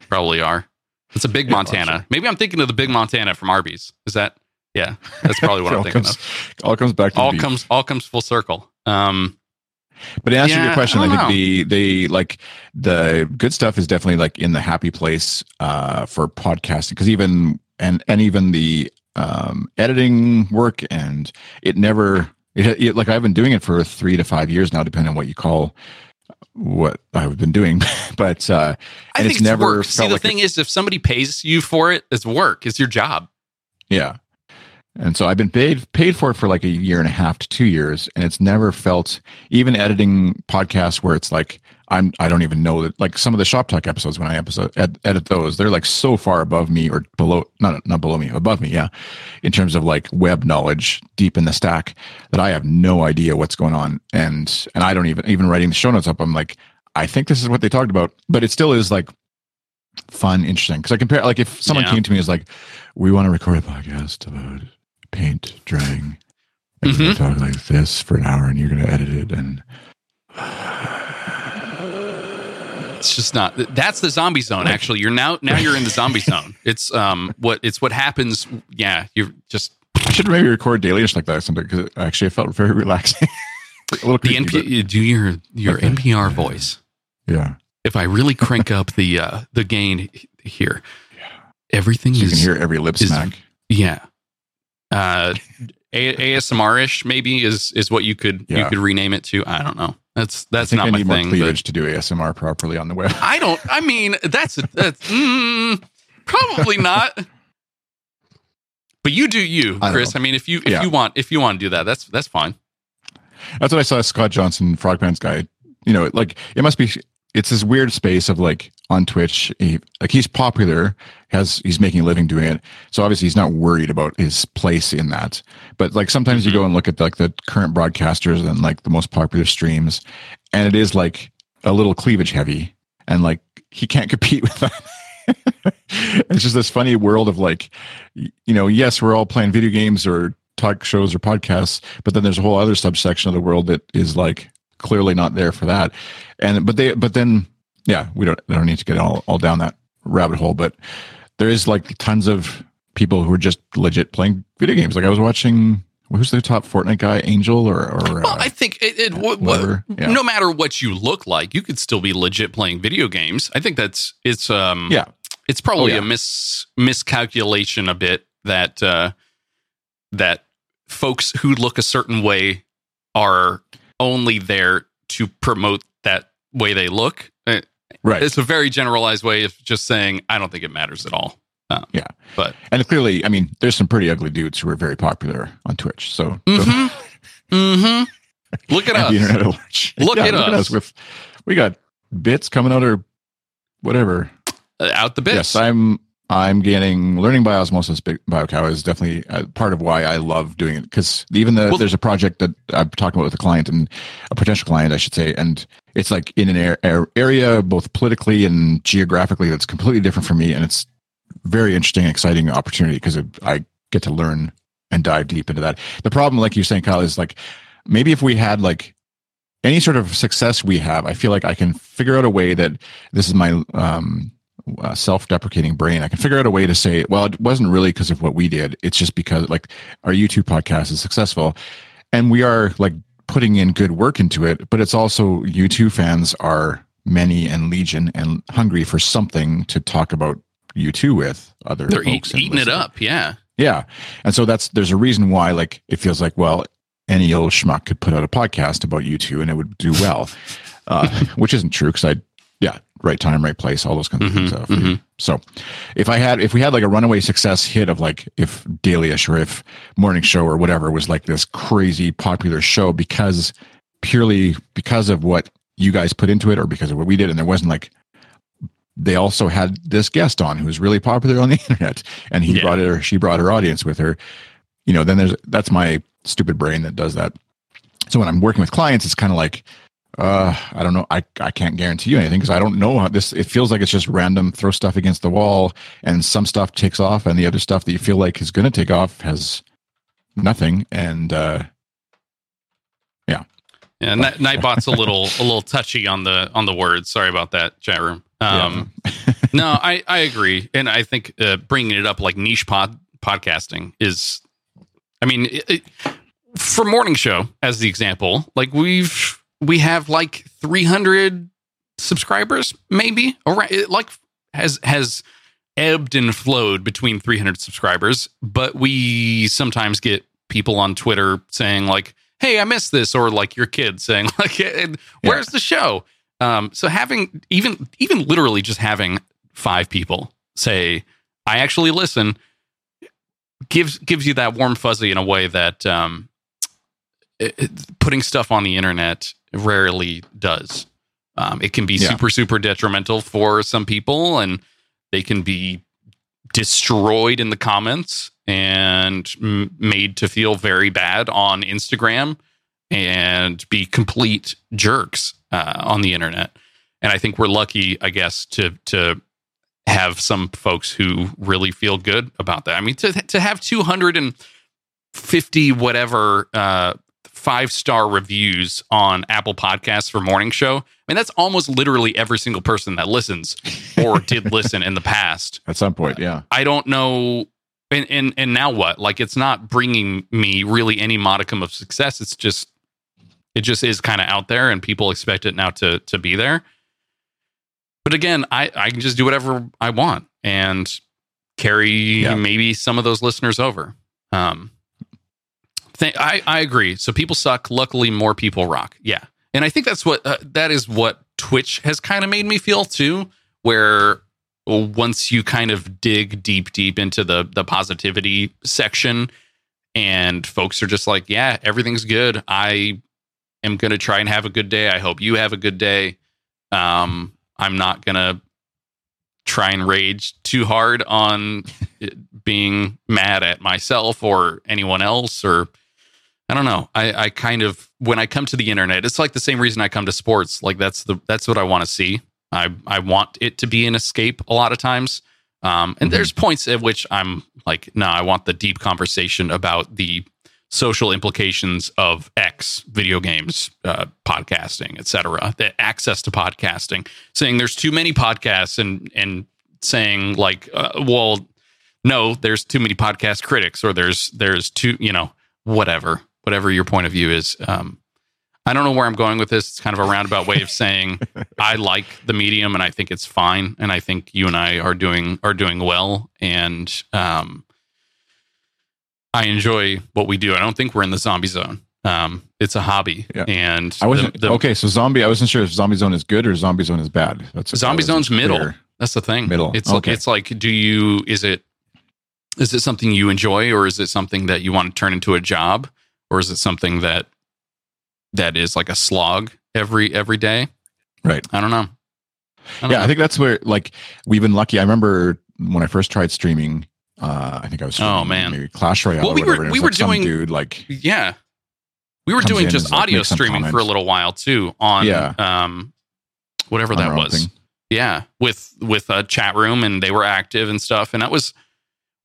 Probably are. It's a big Montana. Maybe I'm thinking of the big Montana from Arby's. Is that? Yeah, that's probably what I'm thinking comes, of. all comes back to All comes all comes full circle. Um, But to answer Yeah, your question, I I, think know. the they like the good stuff is definitely like in the happy place uh, for podcasting because even and and even the um, editing work and it never it, it like I've been doing it for three to five years now, depending on what you call what I've been doing. but uh, I And think it's it's never. See, the like thing is, if somebody pays you for it, it's work. It's your job. Yeah. And so I've been paid paid for it for like a year and a half to two years, and it's never felt even editing podcasts where it's like I'm I don't even know that like some of the shop talk episodes when I episode ed, edit those they're like so far above me or below not not below me above me yeah in terms of like web knowledge deep in the stack that I have no idea what's going on and and I don't even even writing the show notes up I'm like I think this is what they talked about but it still is like fun interesting because I compare like if someone Yeah. came to me and is like we want to record a podcast about paint drying. And Mhm. talk like this for an hour and you're going to edit it. And It's just not. That's the zombie zone. Actually, you're now now you're in the zombie zone. It's um what it's what happens. Yeah, you're just I should maybe record daily just like that someday because actually it felt very relaxing. a little the creepy, NP. You do your your Okay. NPR voice. yeah. If I really crank up the uh the gain here, yeah. everything So you is can hear every lip is- smack. yeah. Uh, A- ASMR ish maybe is is what you could you could rename it to. I don't know. That's I that's think not I my need more thing. cleavage to do ASMR properly on the web. I don't. I mean, that's that's mm, probably not. But you do you, Chris. know. I mean, if you if Yeah. you want if you want to do that, that's that's fine. That's what I saw Scott Johnson, Frogpants guy. You know, like it must be. It's this weird space of like on Twitch. He, like he's popular, has he's making a living doing it. So obviously he's not worried about his place in that. But like sometimes you mm-hmm. go and look at like the current broadcasters and like the most popular streams, and it is like a little cleavage heavy, and like he can't compete with that. it's just this funny world of like, you know, yes, we're all playing video games or talk shows or podcasts, but then there's a whole other subsection of the world that is like clearly not there for that. And but they but then yeah, we don't I don't need to get all, all down that rabbit hole, but there is like tons of people who are just legit playing video games. Like I was watching who's the top Fortnite guy, Angel or or Well, uh, I think it, it w- w- yeah. no matter what you look like, you could still be legit playing video games. I think that's it's um yeah. it's probably Oh, yeah. a mis miscalculation a bit that uh, that folks who look a certain way are only there to promote that way they look. Uh, Right. It's a very generalized way of just saying I don't think it matters at all. Um, Yeah. but and clearly, I mean, there's some pretty ugly dudes who are very popular on Twitch. So Mhm. hmm look at us. the internet at. Look at us. with we got bits coming out or whatever. Uh, out the bits. Yes, I'm. I'm getting learning by osmosis. BioCow is definitely uh, part of why I love doing it because even though Well- there's a project that I'm talking about with a client and a potential client, I should say, and it's like in an air, air, area both politically and geographically that's completely different from me, and it's very interesting, exciting opportunity because I get to learn and dive deep into that. The problem, like you're saying, Kyle, is like maybe if we had like any sort of success we have, I feel like I can figure out a way that this is my um, uh, self-deprecating brain. I can figure out a way to say, well, it wasn't really because of what we did. It's just because like our U2 podcast is successful, and we are like putting in good work into it. But it's also U2 fans are many and legion and hungry for something to talk about U2 with other They're folks eating it up. Yeah. Yeah. And so that's there's a reason why like it feels like, well, any old schmuck could put out a podcast about U2 and it would do well. Uh, which isn't true because I yeah, right time, right place, all those kinds of things. Mm-hmm, for you. Mm-hmm. So if I had if we had like a runaway success hit of like if Dailyish or if Morning Show or whatever was like this crazy popular show because purely because of what you guys put into it or because of what we did and there wasn't like they also had this guest on who was really popular on the internet and he Yeah. brought it or she brought her audience with her you know then there's that's my stupid brain that does that so when i'm working with clients it's kind of like uh i don't know i i can't guarantee you anything because i don't know how this it feels like it's just random throw stuff against the wall and some stuff takes off and the other stuff that you feel like is going to take off has nothing and uh Yeah, Ni- Nightbot's a little a little touchy on the on the words. Sorry about that, chat room. Um, no, I I agree, and I think uh, bringing it up like niche pod podcasting is, I mean, it, it, for morning show as the example, like we've we have like three hundred subscribers, maybe? Around it like has has ebbed and flowed between 300 subscribers but we sometimes get people on twitter saying like hey i missed this or like your kid saying like "Eh, where's the show? Um so having even even literally just having five people say i actually listen gives gives you that warm fuzzy in a way that um it- putting stuff on the internet rarely does um, it can be Yeah. super super detrimental for some people and they can be destroyed in the comments and m- made to feel very bad on Instagram and be complete jerks uh, on the internet. And I think we're lucky, I guess, to to have some folks who really feel good about that. I mean, to to have 250 whatever uh, five star reviews on Apple Podcasts for Morning Show. I mean, that's almost literally every single person that listens or did listen in the past. at some point yeah I don't know. And, and and now what? Like, it's not bringing me really any modicum of success. It's just, it just is kind of out there, and people expect it now to to be there. But again, I I can just do whatever I want and carry Yeah. maybe some of those listeners over. Um, th- I I agree. So people suck. Luckily, more people rock. Yeah, and I think that's what uh, that is what Twitch has kind of made me feel too, where once you kind of dig deep deep into the the positivity section and folks are just like yeah everything's good i am going to try and have a good day i hope you have a good day um i'm not going to try and rage too hard on being mad at myself or anyone else or I don't know. I, I kind of when I come to the internet, it's like the same reason I come to sports. Like that's the that's what I want to see. I I want it to be an escape a lot of times. Um, and Mhm. there's points at which I'm like, no, I want the deep conversation about the social implications of X video games, uh, podcasting, etc. The access to podcasting, saying there's too many podcasts, and and saying like, uh, well, no, there's too many podcast critics, or there's there's too, you know, whatever, whatever your point of view is. Um, I don't know where I'm going with this. It's kind of a roundabout way of saying I like the medium and I think it's fine, and I think you and I are doing are doing well, and um, I enjoy what we do. I don't think we're in the zombie zone. Um, it's a hobby, Yeah. and I wasn't the, the okay. So zombie, I wasn't sure if zombie zone is good or zombie zone is bad. That's zombie zone's middle. That's the thing. Middle. It's Okay. it's like, do you is it is it something you enjoy, or is it something that you want to turn into a job, or is it something that that is like a slog every every day? Right. I don't know. I don't Yeah, know. I think that's where like we've been lucky. I remember when I first tried streaming. Uh, I think I was. Oh, streaming man. maybe Clash Royale. Well, we were- whatever, and it we were like some doing- dude like Yeah. We were doing just and, like, audio streaming for a little while too on Yeah. um whatever that was. thing. Yeah, with with a chat room and they were active and stuff and that was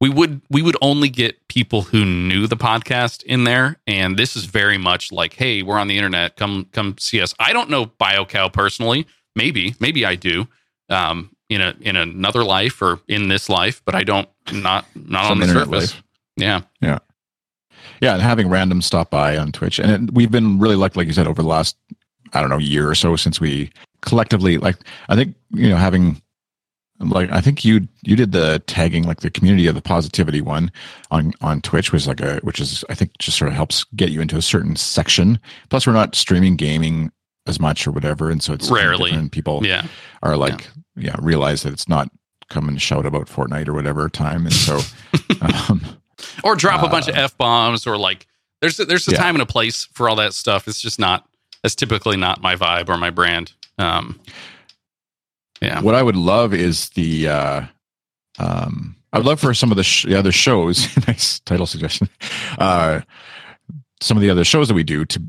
we would we would only get people who knew the podcast in there and this is very much like hey, we're on the internet, come come see us. I don't know BioCow personally. Maybe, maybe I do. Um in a in another life or in this life, but I don't not not Some on the surface. life. Yeah. Yeah, and having random stop by on Twitch, and it, we've been really lucky, like you said, over the last I don't know year or so since we collectively like I think you know having like I think you you did the tagging like the community of the positivity one on on Twitch was like a which is I think just sort of helps get you into a certain section. Plus, we're not streaming gaming as much or whatever, and so it's Rarely. and people Yeah. are like yeah. realize that it's not come and shout about Fortnite or whatever time, and so um, or drop a bunch of Uh, f bombs or like there's a, there's a Yeah. time and a place for all that stuff. It's just not that's typically not my vibe or my brand. Um, yeah, What I would love is the uh um I would love for some of the, sh- the other shows nice title suggestion. Uh some of the other shows that we do to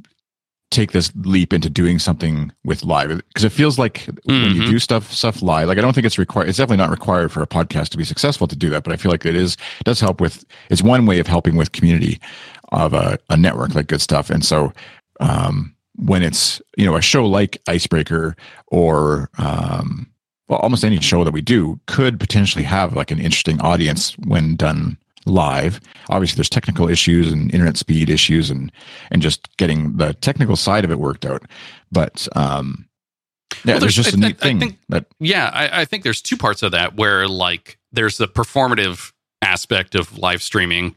take this leap into doing something with live because it feels like when you Mhm. do stuff stuff live like I don't think it's required it's definitely not required for a podcast to be successful to do that but I feel like it is it does help with it's one way of helping with community of a, a network like good stuff and so um when it's you know a show like icebreaker or um well almost any show that we do could potentially have like an interesting audience when done live obviously there's technical issues and internet speed issues and and just getting the technical side of it worked out but um yeah Well, there's there's- just a I- neat I thing think- that yeah. I, I think there's two parts of that where like there's the performative aspect of live streaming,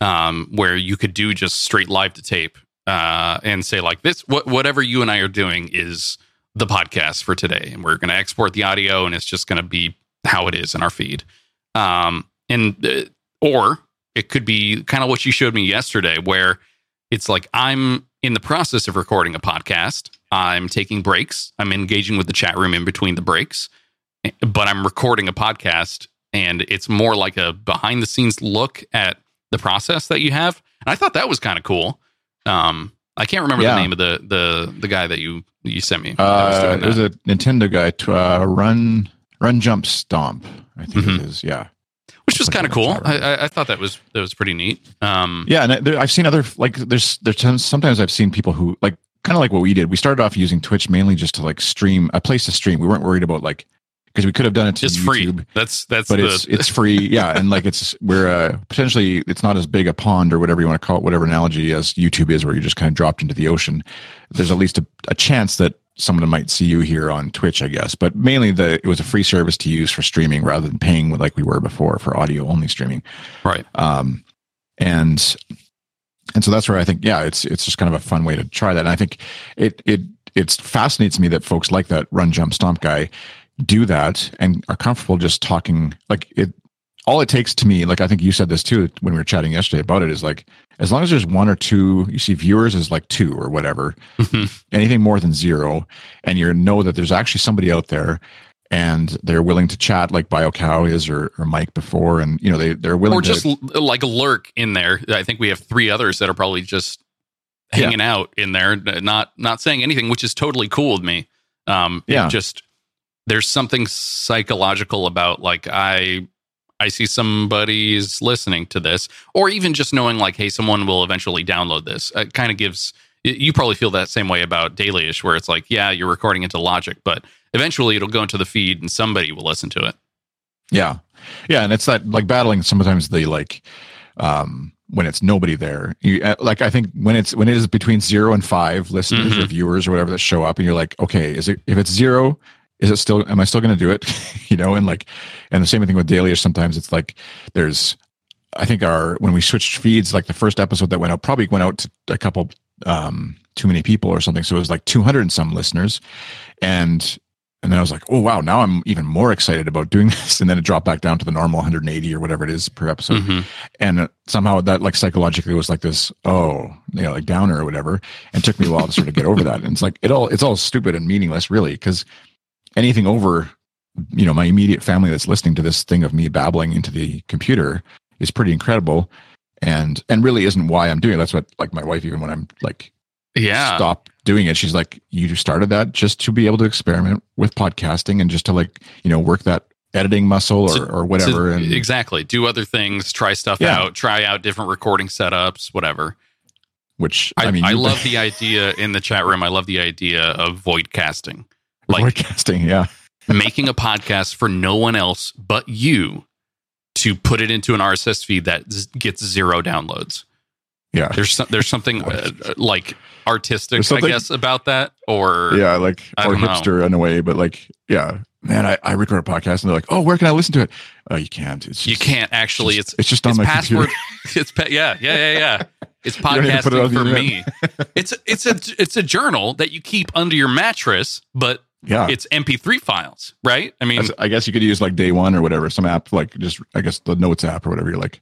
um, where you could do just straight live to tape uh, and say like this, what whatever you and I are doing is the podcast for today, and we're going to export the audio, and it's just going to be how it is in our feed. Um, and uh, or it could be kind of what you showed me yesterday, where it's like I'm in the process of recording a podcast. I'm taking breaks. I'm engaging with the chat room in between the breaks, but I'm recording a podcast, and it's more like a behind the scenes look at the process that you have. And I thought that was kind of cool. Um, I can't remember Yeah. the name of the the the guy that you you sent me. uh a nintendo guy to uh, run run jump stomp i think Mhm. it is yeah which was kind of cool. I, I, I thought that was that was pretty neat. Um, Yeah, and there, I've seen other like there's there's sometimes I've seen people who like kind of like what we did. We started off using Twitch mainly just to like stream a place to stream. We weren't worried about like because we could have done it to just YouTube, free. That's that's but the it's it's free. Yeah, and like it's we're uh, potentially it's not as big a pond or whatever you want to call it, whatever analogy as YouTube is, where you're just kind of dropped into the ocean. There's at least a, a chance that someone might see you here on Twitch, I guess. But mainly the it was a free service to use for streaming rather than paying like we were before for audio only streaming right. um, and and so that's where I think yeah, it's it's just kind of a fun way to try that. And I think it it it fascinates me that folks like that run jump stomp guy do that and are comfortable just talking like it. All it takes to me, like I think you said this too when we were chatting yesterday about it, is like as long as there's one or two, you see viewers is like two or whatever, Mhm. anything more than zero, and you know that there's actually somebody out there and they're willing to chat like BioCow is or, or Mike before, and you know they they're willing or to just l- like lurk in there. I think we have three others that are probably just Yeah. hanging out in there, not not saying anything, which is totally cool with me. Um, Yeah. just there's something psychological about like I I see somebody's listening to this, or even just knowing like, hey, someone will eventually download this. It kind of gives. You probably feel that same way about Dailyish, where it's like, yeah, you're recording into Logic, but eventually it'll go into the feed and somebody will listen to it. Yeah. Yeah. And it's that like battling sometimes the like, um, when it's nobody there, you uh, like, I think when it's, when it is between zero and five listeners or Mhm. viewers or whatever that show up and you're like, okay, is it, if it's zero, is it still, am I still going to do it? you know? And like, and the same thing with daily, or sometimes it's like, there's I think our when we switched feeds, like the first episode that went out probably went out to a couple um too many people or something. So it was like 200 and some listeners, and and then I was like, oh wow, now I'm even more excited about doing this. And then it dropped back down to the normal 180 or whatever it is per episode. Mhm. And somehow that like psychologically was like this, oh, you know, like downer or whatever. And it took me a while to sort of get over that. And it's like it all it's all stupid and meaningless, really, because anything over, you know, my immediate family that's listening to this thing of me babbling into the computer is pretty incredible. And and really isn't why I'm doing it. That's what like my wife, even when I'm like Yeah. stop doing it. She's like, you started that just to be able to experiment with podcasting and just to like, you know, work that editing muscle or, or whatever. And exactly. Do other things, try stuff Yeah. out, try out different recording setups, whatever. which I, I, mean, I love the idea in the chat room. I love the idea of void casting, like podcasting. Yeah. making a podcast for no one else but you to put it into an RSS feed that z- gets zero downloads. Yeah. There's some, there's something uh, uh, like artistic, There's I guess, about that. Or Yeah. Like, or don't know. hipster in a way, but like, yeah, man, I, I record a podcast and they're like, oh, where can I listen to it? Oh, you can't. It's you can't actually. It's, It's just on it's my password. computer. it's pa- yeah, yeah, yeah, yeah. It's don't need to put it podcasting for me. It's it's a it's a journal that you keep under your mattress, but Yeah. it's MP3 files, right? I mean, That's- I guess you could use like day one or whatever, some app, like just, I guess the notes app or whatever. You're like,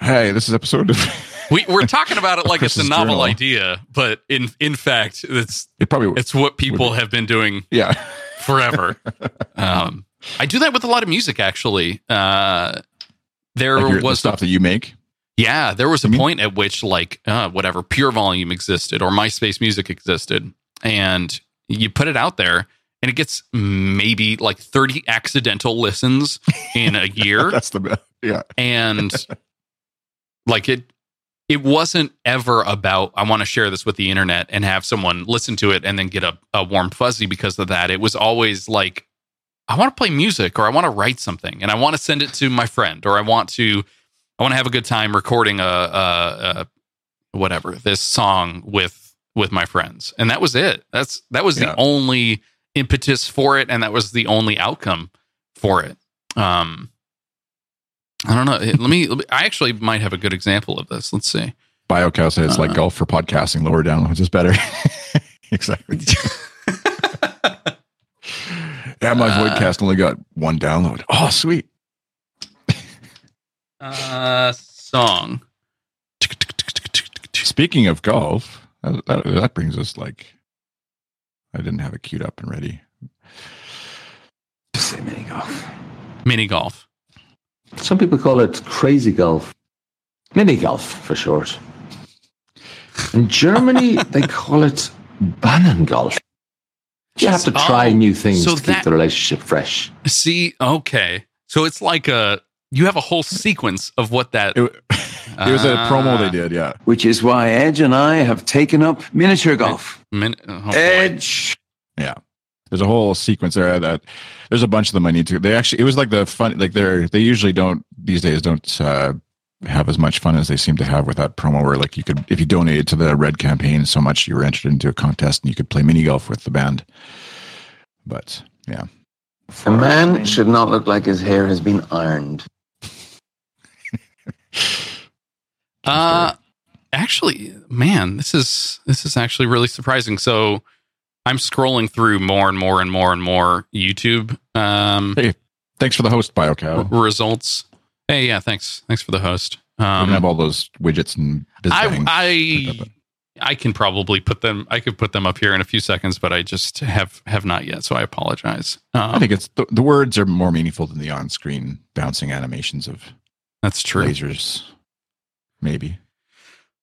hey, this is episode. we we're talking about it like it's a novel journal. idea, but in in fact, it's it probably, it's what people have been doing yeah. forever. um, I do that with a lot of music, actually. Uh, there Like your, the was a stuff that you make. Yeah, there was a You mean- point at which, like, uh, whatever, Pure Volume existed or MySpace Music existed, and you put it out there, and it gets maybe like 30 accidental listens in a year. That's the best. Yeah. and like it, it wasn't ever about, I want to share this with the internet and have someone listen to it and then get a, a warm fuzzy because of that. It was always like, I want to play music or I want to write something and I want to send it to my friend or I want to I want to have a good time recording a, a, a whatever this song with with my friends and that was it. That's that was Yeah. the only impetus for it and that was the only outcome for it. Um I don't know. Let me, let me I actually might have a good example of this. Let's see. BioCow says like Uh. golf for podcasting, lower down, which is better. exactly. Yeah, my Uh. Voidcast only got one download. Oh, sweet. Uh song. Speaking of golf, that, that, that brings us like I didn't have it queued up and ready. Just say mini golf. Mini golf. Some people call it crazy golf. Mini golf for short. In Germany, they call it Bahnengolf. You have to try Oh, new things so to that- keep the relationship fresh. See, okay. So it's like a you have a whole sequence of what that It, it was a promo they did, yeah. Which is why Edge and I have taken up miniature golf. min- oh, boy. Edge. There's a whole sequence there that there's a bunch of them I need to. They actually, it was like the fun, like they're, they usually don't, these days don't uh, have as much fun as they seem to have with that promo where like you could, if you donated to the red campaign so much, you were entered into a contest and you could play mini golf with the band. But yeah. A man should not look like his hair has been ironed. Uh actually, man, this is this is actually really surprising. So I'm scrolling through more and more and more and more YouTube um Hey, thanks for the host, BioCow. We're results. Hey, yeah, thanks. Thanks for the host. Um have all those widgets and I. I I can probably put them I could put them up here in a few seconds, but I just have have not yet, so I apologize. Um, I think it's the, the words are more meaningful than the on-screen bouncing animations of that's true. lasers. Maybe.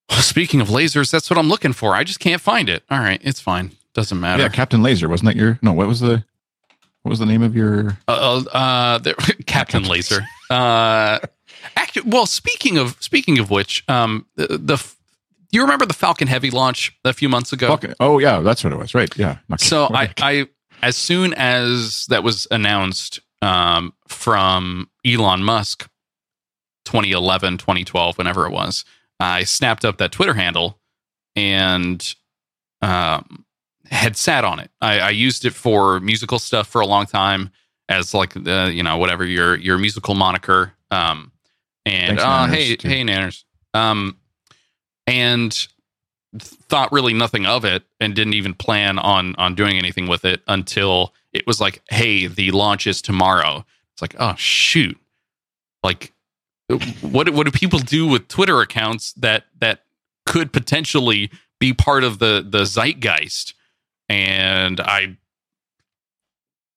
Speaking of lasers, that's what I'm looking for. I just can't find it. All right, it's fine. Doesn't matter. Yeah, Captain Laser wasn't that your? No, what was the? What was the name of your? Uh, uh, there, Captain Laser. Uh, well, speaking of speaking of which, um, the, the you remember the Falcon Heavy launch a few months ago? Falcon- Oh yeah, that's what it was. Right. Yeah. Not- So I, I, as soon as that was announced um, from Elon Musk, 2011, 2012, whenever it was, I snapped up that Twitter handle and um, had sat on it. I, I used it for musical stuff for a long time as like the you know whatever your your musical moniker. Um, and Thanks, uh, Nanners, hey, too. hey, Nanners. Um, and thought really nothing of it, and didn't even plan on on doing anything with it until it was like, hey, the launch is tomorrow. It's like, oh shoot, like what what do people do with Twitter accounts that that could potentially be part of the the zeitgeist? And I,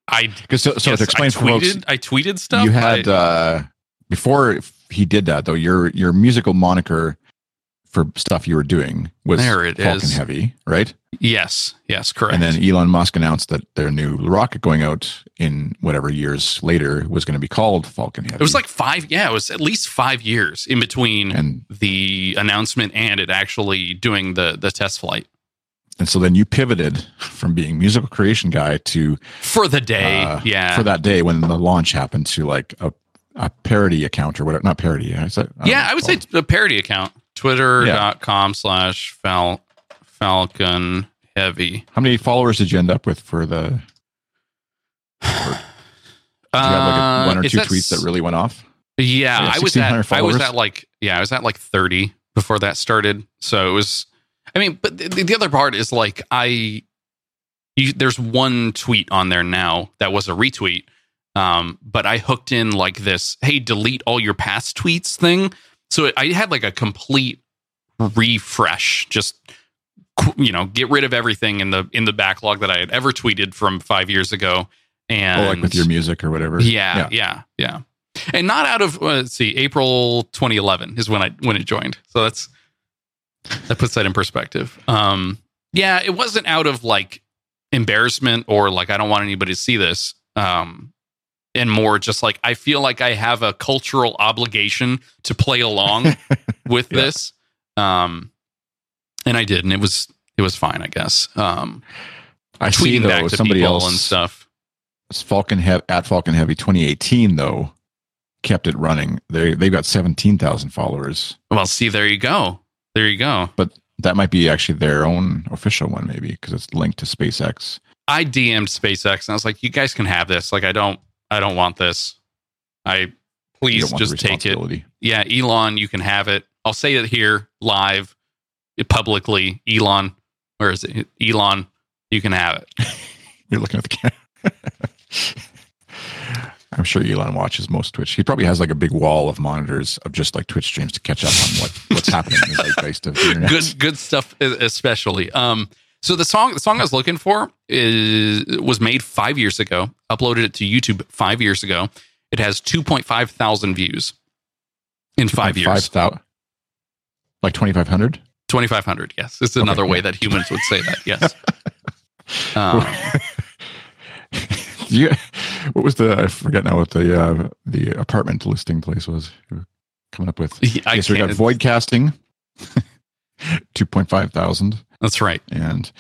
I Because so, so guess to explain I for folks, tweeted, I tweeted stuff. you had I- uh, before he did that though. Your your musical moniker for stuff you were doing was There it Falcon is. Heavy, right? yes, yes, correct. And then Elon Musk announced that their new rocket going out in whatever years later was going to be called Falcon Heavy. It was like five, yeah, it was at least five years in between and the announcement and it actually doing the the test flight and so then you pivoted from being musical creation guy to for the day. uh, yeah, for that day when the launch happened to like a a parody account or whatever. Not parody. Yeah, is that, I yeah, I would say it's a parody account. Twitter.com slash Fal Falcon Heavy. How many followers did you end up with for the? Did you have like one or Uh, two that tweets that really went off? Yeah, I was 1,600 at I was at like yeah, I was at like 30 before that started. So it was I mean, but the, the other part is like I you, there's one tweet on there now that was a retweet. Um, but I hooked in like this, hey, delete all your past tweets thing. So I had like a complete refresh, just you know, get rid of everything in the in the backlog that I had ever tweeted from five years ago. And Or like with your music or whatever. yeah, yeah, yeah, And not out of uh, let's see, April 2011 is when I when it joined. So that's that puts that in perspective. Um, yeah, it wasn't out of like embarrassment or like I don't want anybody to see this. Um, and more just like I feel like I have a cultural obligation to play along with Yeah. this. Um, and I did, and it was it was fine, I guess. Um, I see though back to somebody people else and stuff. Falcon Heavy at Falcon Heavy 2018 though kept it running. They they've got 17,000 followers. Well, see, there you go. There you go. But that might be actually their own official one maybe because it's linked to SpaceX. I DM'd SpaceX and I was like, "You guys can have this. Like, I don't, I don't want this. I please don't want the just take it. Yeah, Elon, you can have it. I'll say it here live, publicly. Elon, where is it? Elon, you can have it. You're looking at the camera. I'm sure Elon watches most Twitch. He probably has like a big wall of monitors of just like Twitch streams to catch up on what, what's happening in the zeitgeist of the internet. good good stuff especially um so the song the song i was looking for is was made five years ago uploaded it to youtube five years ago. It has 2.5 thousand views in five years. 5,000 like 2,500? 2500 yes. It's another Okay, way that humans would say that yes. Um, you, what was the, I forget now what the uh, the apartment listing place was coming up with. I so we got void casting, 2.5 thousand. That's right And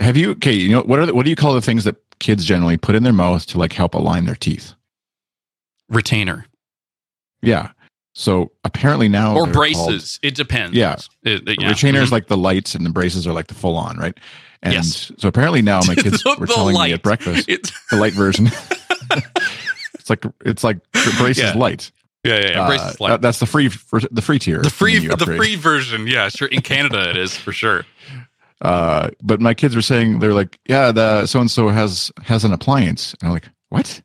have you, okay, you know, what are the, what do you call the things that kids generally put in their mouth to like help align their teeth? retainer Yeah. So apparently now or braces it depends Yeah. It- it- yeah. Retainer is Mhm. like the lights and the braces are like the full on, right? And Yes. so apparently now my kids The- were the telling me at breakfast, It's- the light version. it's like it's like braces Yeah. light. yeah yeah, yeah. Uh, braces like that- that's the free the free tier. the free the free version yeah sure in canada it is for sure Uh, but my kids were saying they're like, yeah, the so and so has has an appliance. And I'm like, what?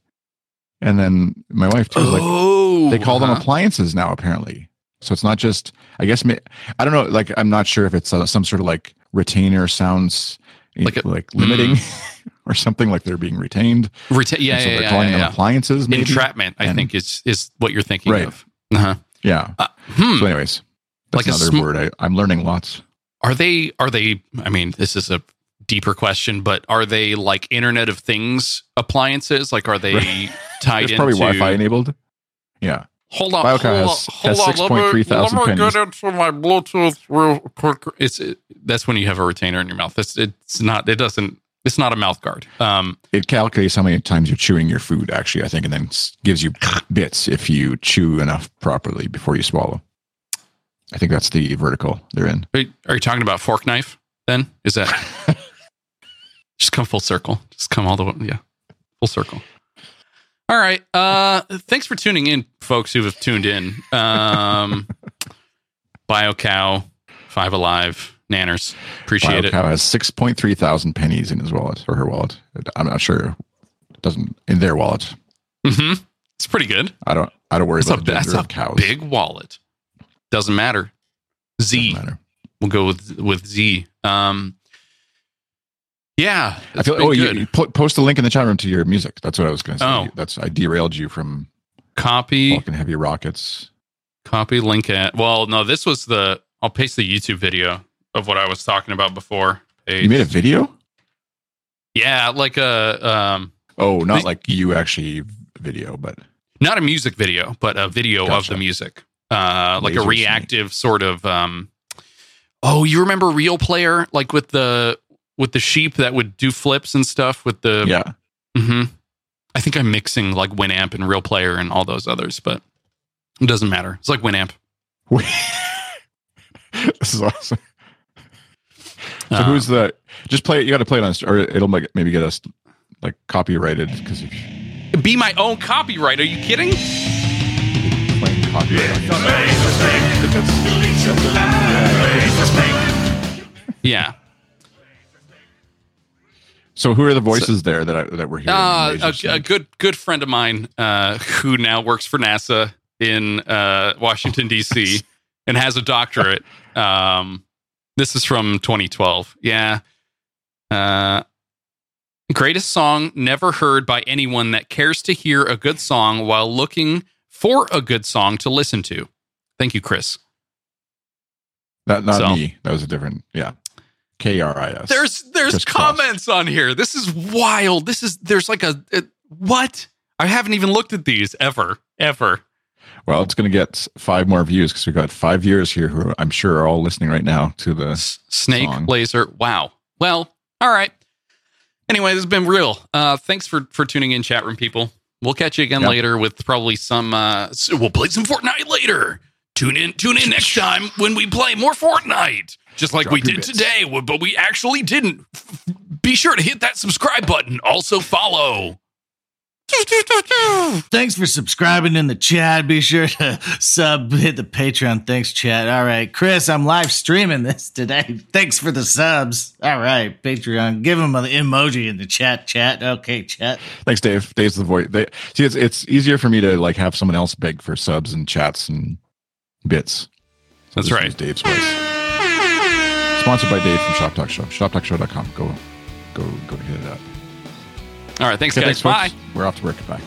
And then my wife too was like, oh they call them appliances now apparently. So it's not just. I guess I don't know. Like I'm not sure if it's uh, some sort of like retainer sounds Like like, a- like limiting or something like they're being retained. Reta- yeah, And so yeah, they're yeah, calling yeah, them yeah. appliances. Maybe. Entrapment, I And- think, is is what you're thinking Right. of. Uh-huh. Yeah. Uh, hmm. So, anyways, that's Like another sm- word. I, I'm learning lots. Are they? Are they? I mean, this is a deeper question, but are they like Internet of Things appliances? Like, are they Right. tied It's into? probably Wi-Fi enabled. Yeah. Hold on, BioCow hold on, has- hold has on. 6.3 let me, let me pennies. get into my Bluetooth real quick. It's it, that's when you have a retainer in your mouth. It's it's not. It doesn't. It's not a mouth guard. Um, It calculates how many times you're chewing your food, actually, I think, and then gives you bits if you chew enough properly before you swallow. I think that's the vertical they're in. Are you, are you talking about fork knife? Then is that just come full circle? Just come all the way, yeah, full circle. All right. Uh, thanks for tuning in, folks who have tuned in. Um, BioCow, Five Alive, Nanners. Appreciate it. BioCow has 6.3 thousand pennies in his wallet or her wallet. I'm not sure. It doesn't in their wallet. Mm-hmm. It's pretty good. I don't. I don't worry That's a, about the that's a of cows. big wallet. Doesn't matter. Z. Doesn't matter. We'll go with with Z. Um, yeah, I feel. Oh, you, you po- post a link in the chat room to your music. That's what I was going to say. Oh. That's I derailed you from copy fucking heavy rockets. copy link at. Well, no, this was the. I'll paste the YouTube video of what I was talking about before. You made a video? yeah, like a um, Oh, not like you actually video, but not a music video, but a video of the music. Uh, like a reactive sort of. Um, oh, you remember Real Player, like with the with the sheep that would do flips and stuff with the. yeah. Mm-hmm. I think I'm mixing like Winamp and Real Player and all those others, but it doesn't matter. It's like Winamp. this is awesome. So Uh, who's the? Just play it. You got to play it on, or it'll make, maybe get us like copyrighted because be my own copyright? Are you kidding? Yeah. So who are the voices there that I, that we're hearing? Uh, a, a good good friend of mine uh, who now works for NASA in uh, Washington D.C. and has a doctorate. Um, this is from 2012. Yeah. Uh, greatest song never heard by anyone that cares to hear a good song while looking for a good song to listen to. Thank you, Chris. Not, not So- me. That was a different. Yeah. K R I S. There's there's Chris Cross. comments on here. This is wild. This is there's like a, a what? I haven't even looked at these ever ever. Well, it's going to get five more views because we've got five viewers here who I'm sure are all listening right now to the. S- Snake Song. laser. Wow. Well, all right. Anyway, this has been real. Uh, thanks for for tuning in, chat room people. We'll catch you again Yep. later with probably some. Uh, so we'll play some Fortnite later. Tune in. Tune in next time when we play more Fortnite, just like Drop we did bits. today. But we actually didn't. Be sure to hit that subscribe button. Also follow. Thanks for subscribing in the chat. Be sure to sub, hit the Patreon. Thanks, chat. All right, Chris, I'm live streaming this today. Thanks for the subs. All right, Patreon. Give him an emoji in the chat. Chat. Okay, chat. Thanks, Dave. Dave's the voice. They, see, it's it's easier for me to like have someone else beg for subs and chats and bits. So That's right. Dave's voice. Sponsored by Dave from Shop Talk Show. ShopTalkShow.com. Go, go, go hit it up. All right. Thanks, Okay, guys. thanks, Bye. We're off to work. Bye.